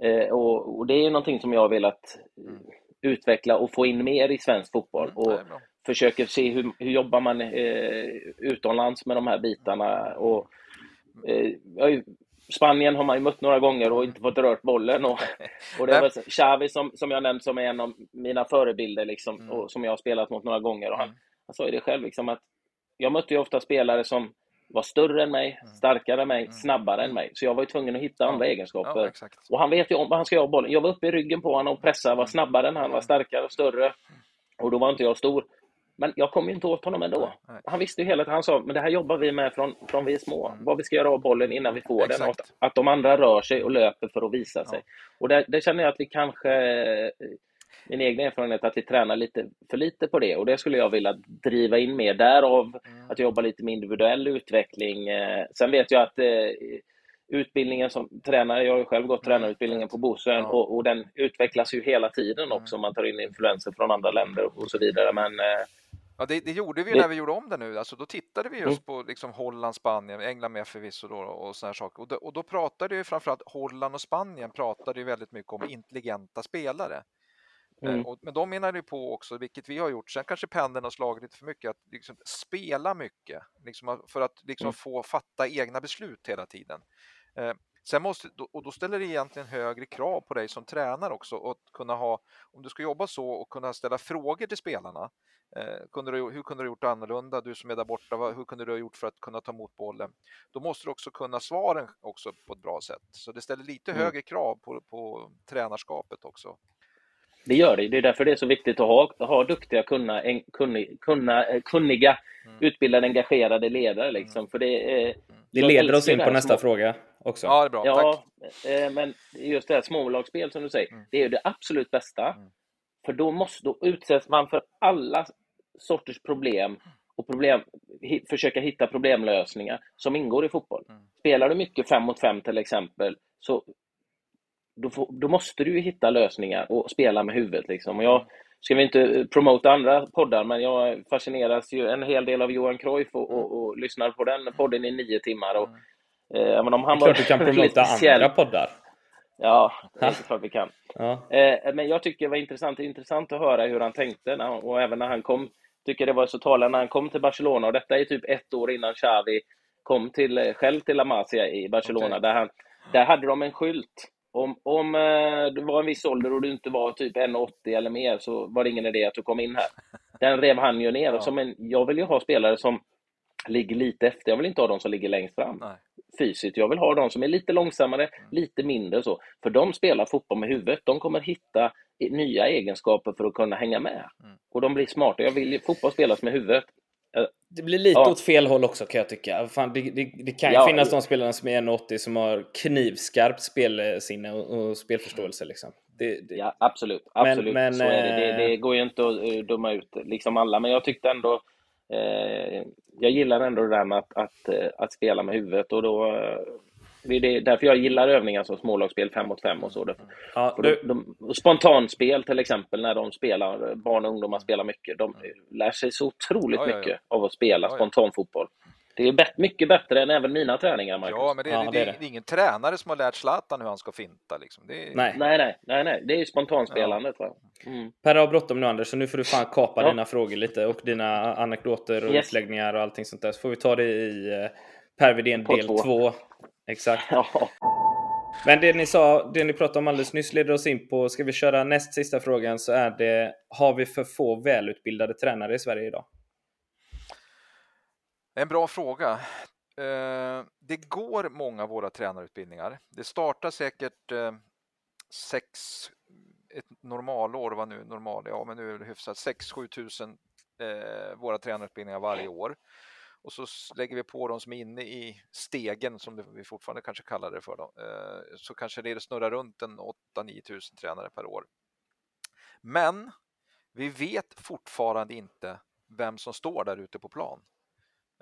Eh, och, och det är någonting som jag har velat eh, utveckla och få in mer i svensk fotboll. Mm, Och försöker se hur, hur jobbar man eh, utomlands med de här bitarna. Och, eh, jag har ju, Spanien har man ju mött några gånger och inte fått rört bollen. Och, och det var Xavi som, som jag nämnt som är en av mina förebilder liksom, Mm. och som jag har spelat mot några gånger. Och han, Mm. han sa ju det själv, liksom, att jag mötte ju ofta spelare som var större än mig, starkare än mig, Mm. snabbare än mig. Så jag var ju tvungen att hitta andra egenskaper. Ja. Och han vet ju om vad han ska göra bollen. Jag var uppe i ryggen på honom och pressade, var snabbare än han, var starkare och större. Och då var inte jag stor. Men jag kom ju inte åt honom ändå. Nej. Han visste ju hela tiden, han sa, men det här jobbar vi med från, från vi är små. Mm. Vad vi ska göra av bollen innan vi får den. Exakt. att, att de andra rör sig och löper för att visa sig. Ja. Och det, det känner jag att vi kanske, eh, min egen erfarenhet, att vi tränar lite för lite på det. Och det skulle jag vilja driva in mer. Därav Mm. att jobba lite med individuell utveckling. Eh, Sen vet jag att eh, utbildningen som tränare, jag har ju själv gått tränarutbildningen på Bosön Ja. och, och den utvecklas ju hela tiden också. Man tar in influenser från andra länder och så vidare. Men Ja, det, det gjorde vi när vi gjorde om det nu. Alltså, då tittade vi just på liksom Holland, Spanien, England med förvisso då, och såna här saker. Och då, och då pratade ju framförallt Holland och Spanien pratade ju väldigt mycket om intelligenta spelare. Eh, Mm. Och, men de menade ju på också, vilket vi har gjort, sen kanske pendeln har slagit lite för mycket, att liksom spela mycket liksom, för att liksom Mm. få fatta egna beslut hela tiden. Eh, sen måste, och då ställer det egentligen högre krav på dig som tränare också, att kunna ha, om du ska jobba så och kunna ställa frågor till spelarna. Eh, kunde du, hur kunde du gjort annorlunda? Du som är där borta, vad, hur kunde du ha gjort för att kunna ta emot bollen? Då måste du också kunna svaren också på ett bra sätt. Så det ställer lite Mm. högre krav på, på tränarskapet också. Det gör det. Det är därför det är så viktigt att ha, ha duktiga, kunna, kunnig, kunna, eh, kunniga, Mm. utbildade, engagerade ledare. Liksom. För det, är- Det leder oss in på nästa små- fråga också. Ja, det är bra. Ja, Tack. eh, men just det här smålagsspel som du säger, Mm. det är ju det absolut bästa. Mm. För då, måste, då utsätts man för alla sorters problem och problem, hi, försöka hitta problemlösningar som ingår i fotboll. Mm. Spelar du mycket fem mot fem till exempel, så då, får, då måste du ju hitta lösningar och spela med huvudet. Liksom. Och jag ska vi inte promota andra poddar, men jag fascineras ju en hel del av Johan Cruyff och, och, och lyssnar på den podden i nio timmar. Och, eh, även om Det han är klart du kan promota andra poddar. Ja, det är klart vi kan. Ja. Eh, men jag tycker det var intressant, det intressant att höra hur han tänkte när, och även när han kom, tycker det var så talande när han kom till Barcelona och detta är typ ett år innan Xavi kom till, eh, själv till La Masia i Barcelona Okej. där, han, där hade de en skylt. Om, om eh, du var en viss ålder och du inte var typ 1,80 eller mer så var det ingen idé att du kom in här. Den rev han ju ner. Ja. Som en, jag vill ju ha spelare som ligger lite efter. Jag vill inte ha de som ligger längst fram Nej. fysiskt. Jag vill ha de som är lite långsammare, Mm. lite mindre så. För de spelar fotboll med huvudet. De kommer hitta nya egenskaper för att kunna hänga med. Mm. Och de blir smarta. Jag vill ju fotboll spelas med huvudet. Det blir lite Ja. åt fel håll också kan jag tycka. Fan, det, det, det kan ju Ja, finnas ja. de spelarna som är 1,80 som har knivskarpt spelsinne och, och spelförståelse. Liksom. Det, det, Ja, absolut. Men- absolut. men, så är det. det. eh, går ju inte att eh, döma ut liksom alla. Men jag tyckte ändå... Eh, jag gillar ändå det där med att, att, eh, att spela med huvudet. Och då, eh, det är det- därför jag gillar övningar som smålagsspel, fem mot fem och så. Ja, du, de, de, spontanspel till exempel, när de spelar, barn och ungdomar spelar mycket, de lär sig så otroligt Ja, ja, ja. mycket av att spela Ja, ja. spontanfotboll. Det är bet- mycket bättre än även mina träningar, Marcus. Ja, men det, Ja, det, det är det, är ingen tränare som har lärt Zlatan hur han ska finta. Liksom. Det är, nej. Nej, nej, nej, nej, det är ju spontanspelandet. Va? Mm. Per har bråttom nu Anders, så nu får du fan kapa Ja. dina frågor lite och dina anekdoter och Yes. utläggningar och allting sånt där. Så får vi ta det i eh, Per Widén På del två. 2. Exakt. Ja. Men det ni sa, det ni pratade om alldeles nyss leder oss in på, ska vi köra näst sista frågan så är det, har vi för få välutbildade tränare i Sverige idag? En bra fråga. Eh, det går många av våra tränarutbildningar. Det startar säkert eh, sex, ett normalår, vad nu normal, ja men nu är det hyfsat, 6-7 tusen eh, våra tränarutbildningar varje år. Och så lägger vi på de som är inne i stegen, som vi fortfarande kanske kallar det för, då, eh, så kanske det snurrar runt en 8-9 tusen tränare per år. Men vi vet fortfarande inte vem som står där ute på plan.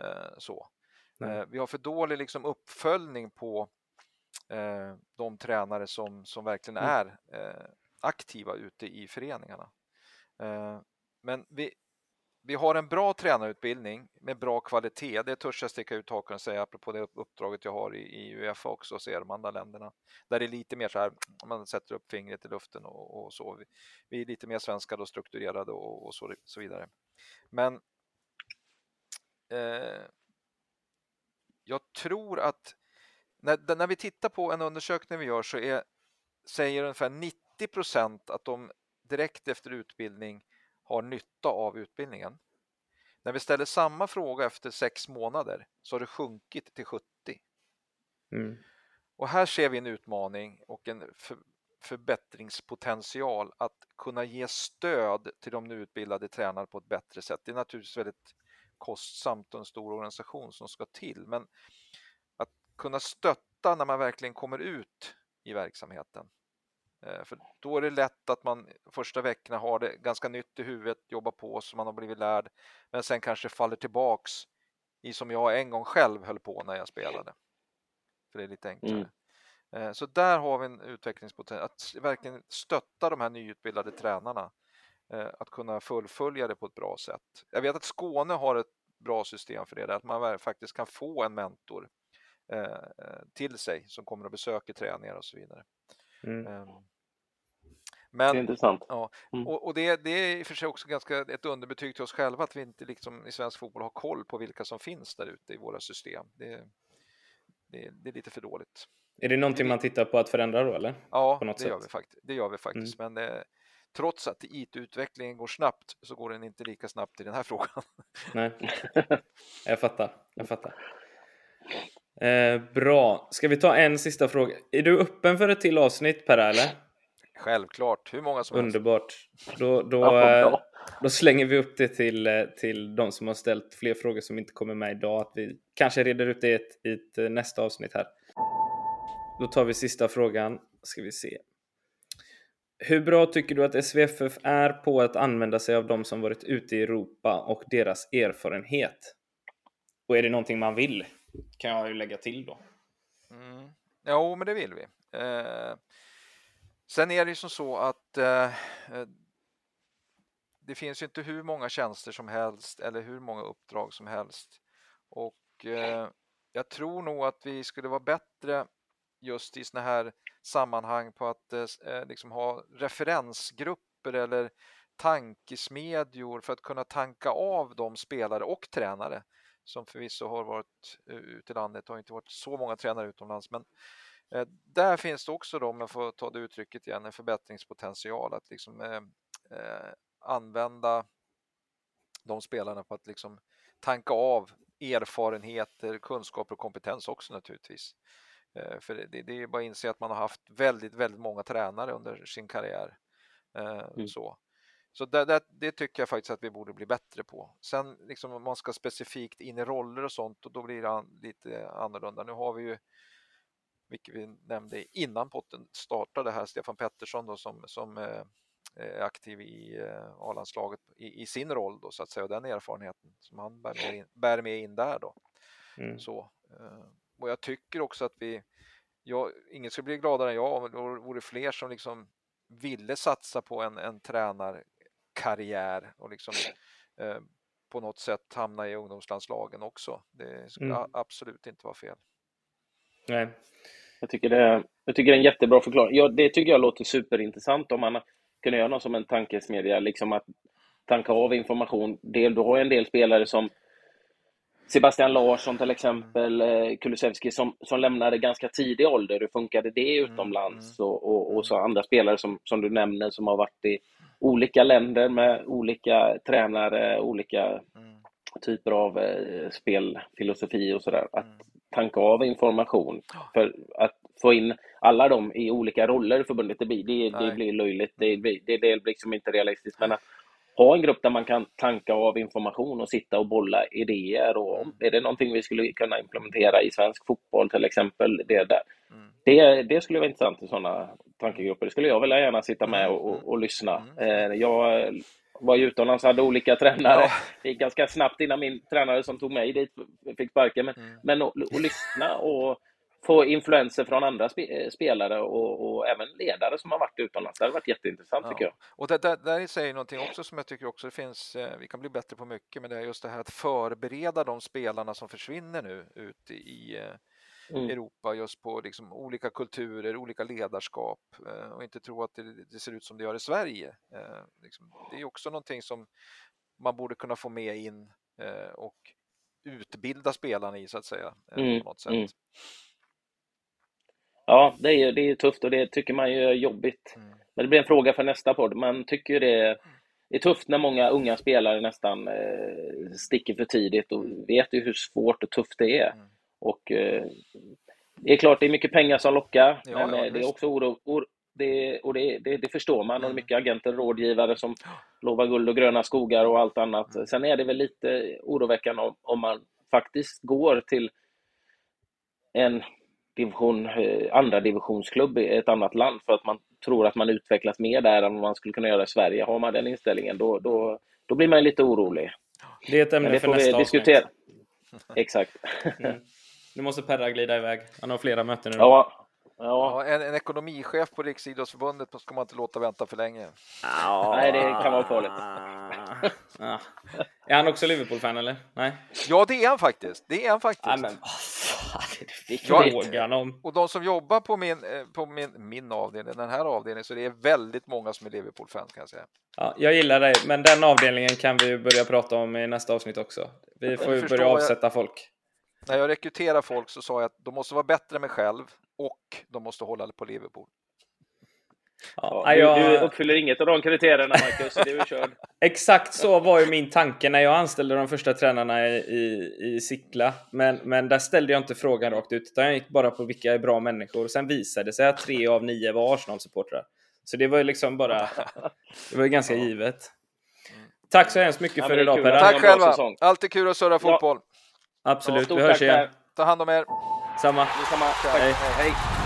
Eh, så. Nej. Eh, vi har för dålig liksom, uppföljning på de tränare som, som verkligen Mm. är aktiva ute i föreningarna. Men vi, vi har en bra tränarutbildning med bra kvalitet. Det törs jag sticka ut hakan och säga apropå det uppdraget jag har i, i Uefa också och ser de andra länderna. Där det är lite mer så här, mm, man sätter upp fingret i luften och, och så. Vi, vi är lite mer svenskade och strukturerade och, och så, så vidare. Men eh, jag tror att när, när vi tittar på en undersökning vi gör så är, säger ungefär 90 procent att de direkt efter utbildning har nytta av utbildningen. När vi ställer samma fråga efter sex månader så har det sjunkit till 70. Mm. Och här ser vi en utmaning och en för, förbättringspotential att kunna ge stöd till de nyutbildade tränarna på ett bättre sätt. Det är naturligtvis väldigt kostsamt och en stor organisation som ska till, men att kunna stötta när man verkligen kommer ut i verksamheten. Eh, för då är det lätt att man första veckorna har det ganska nytt i huvudet, jobbar på så man har blivit lärd, men sen kanske faller tillbaks i som jag en gång själv höll på när jag spelade. För det är lite enklare. Mm. Eh, så där har vi en utvecklingspotential, att verkligen stötta de här nyutbildade tränarna. Eh, att kunna fullfölja det på ett bra sätt. Jag vet att Skåne har ett bra system för det, att man faktiskt kan få en mentor till sig som kommer och besöker träningar och så vidare. Mm. Ehm, men, det är intressant. Ja, mm. och, och det, det, är i och för sig också ganska ett underbetyg till oss själva att vi inte liksom i svensk fotboll har koll på vilka som finns där ute i våra system. Det, det, det, är lite för dåligt. Är det någonting man tittar på att förändra då eller? Ja, det, Gör vi fakt det gör vi faktiskt. Mm. Men det, trots att IT-utvecklingen går snabbt så går den inte lika snabbt i den här frågan. Nej, jag fattar. Jag fattar. Eh, bra. Ska vi ta en sista fråga? Är du öppen för ett till avsnitt Per eller? Självklart, hur många som Underbart. helst. Då, då, ja, eh, då slänger vi upp det till, eh, till de som har ställt fler frågor som inte kommer med idag. Att vi kanske reder ut det i ett, i ett eh, nästa avsnitt här. Då tar vi sista frågan. Ska vi se. Hur bra tycker du att SVFF är på att använda sig av de som varit ute i Europa och deras erfarenhet? Och är det någonting man vill? Kan jag ju lägga till då. Mm. Jo, men det vill vi. Eh, sen är det ju som så att eh, det finns ju inte hur många tjänster som helst eller hur många uppdrag som helst. Och eh, jag tror nog att vi skulle vara bättre just i sådana här sammanhang på att eh, eh, liksom ha referensgrupper eller tankesmedjor för att kunna tanka av de spelare och tränare som förvisso har varit eh, ute i landet. Det har inte varit så många tränare utomlands, men eh, där finns det också, då, om jag får ta det uttrycket igen, en förbättringspotential att liksom eh, eh, använda de spelarna på att liksom tanka av erfarenheter, kunskaper och kompetens också naturligtvis. Eh, för det, det, är bara att inse att man har haft väldigt, väldigt många tränare under sin karriär. Eh, mm. Så, så det, det, det, tycker jag faktiskt att vi borde bli bättre på. Sen liksom om man ska specifikt in i roller och sånt och då blir det lite annorlunda. Nu har vi ju, vilket vi nämnde innan potten startade här, Stefan Pettersson då som, som eh, är aktiv i A-landslaget i, i, sin roll då så att säga och den erfarenheten som han bär med in, bär med in där då. Mm. Så, och jag tycker också att vi, jag, ingen skulle bli gladare än jag om det vore fler som liksom ville satsa på en, en tränarkarriär och liksom eh, på något sätt hamna i ungdomslandslagen också. Det skulle mm. absolut inte vara fel. Nej. Jag tycker det, jag tycker det är en jättebra förklaring. Ja, det tycker jag låter superintressant om man kunde göra något som en tankesmedja, liksom att tanka av information. du har en del spelare som Sebastian Larsson till exempel, eh, Kulusevski som, som lämnade ganska tidig ålder. Hur funkade det mm, utomlands? Mm. Och, och, och, så andra spelare som, som du nämner som har varit i olika länder med olika tränare, olika mm. typer av eh, spelfilosofi och sådär. Att mm. tanka av information för att få in alla dem i olika roller i förbundet, det blir, det, det blir löjligt. Det, blir, det, det är liksom inte realistiskt. Men att, ha en grupp där man kan tanka av information och sitta och bolla idéer. Och mm. Är det någonting vi skulle kunna implementera i svensk fotboll till exempel? Det, där. Mm. det, det skulle vara intressant i sådana tankegrupper. Det skulle jag vilja gärna sitta med mm. och, och, och lyssna. Mm. Eh, jag var ju utomlands och hade olika tränare. Ja. Det gick ganska snabbt innan min tränare som tog mig dit fick sparken. Men, mm. men att lyssna och få influenser från andra spe eh, spelare och, och, även ledare som har varit utomlands. Det har varit jätteintressant ja. tycker jag. Och det, där, där säger någonting också som jag tycker också det finns, eh, vi kan bli bättre på mycket, men det är just det här att förbereda de spelarna som försvinner nu ut i eh, mm. Europa just på liksom olika kulturer, olika ledarskap och inte tro att det, det, ser ut som det gör i Sverige. Liksom, det är också någonting som man borde kunna få med in och utbilda spelarna i så att säga. Mm. På något sätt. Mm. Ja, det är, det är tufft och det tycker man ju är jobbigt. Mm. Men det blir en fråga för nästa podd. Man tycker ju det är tufft när många unga spelare nästan eh, sticker för tidigt och vet ju hur svårt och tufft det är. Mm. Och eh, det är klart, det är mycket pengar som lockar, ja, men ja, eh, det är också oro, oro, Det, och det, det, det förstår man. Och Mm. mycket agenter och rådgivare som lovar guld och gröna skogar och allt annat. Mm. Sen är det väl lite oroväckande om, om man faktiskt går till en division, eh, andra divisionsklubb i ett annat land för att man tror att man utvecklas mer där än vad man skulle kunna göra i Sverige. Har man den inställningen, då, då, då blir man lite orolig. Det är ett ämne det för får vi nästa diskutera. avsnitt. Exakt. Mm. Nu måste Perra glida iväg. Han har flera möten nu. Ja, ja. Ja, en, en ekonomichef på Riksidrottsförbundet ska man inte låta vänta för länge. Nej, det kan vara farligt. Ja. Är han också Liverpool-fan eller? Nej? Ja, det är han faktiskt. Det är han faktiskt. Nej men vad fan är det frågan om? Och de som jobbar på min, eh, på min, min avdelning, den här avdelningen, så det är väldigt många som är Liverpool-fans kan jag säga. Ja, jag gillar dig, men den avdelningen kan vi börja prata om i nästa avsnitt också. Vi får ju börja jag. avsätta folk. När jag rekryterar folk så sa jag att de måste vara bättre än mig själv och de måste hålla på Liverpool. Ja, Ja, jag- du, du uppfyller inget av de kriterierna, Marcus, så du är körd. Exakt så var ju min tanke när jag anställde de första tränarna i, i, i Sickla. Men, men där ställde jag inte frågan rakt ut, utan jag gick bara på vilka är bra människor. Sen visade det sig att tre av nio var Arsenal-supportrar. Så det var ju liksom bara... Det var ju ganska givet. Tack så hemskt mycket Ja, för idag. Perra. Ja, Tack själva! Alltid kul att surra fotboll. Absolut, vi hörs igen. Ta hand om er. Samma. Tack. Hej. Hej.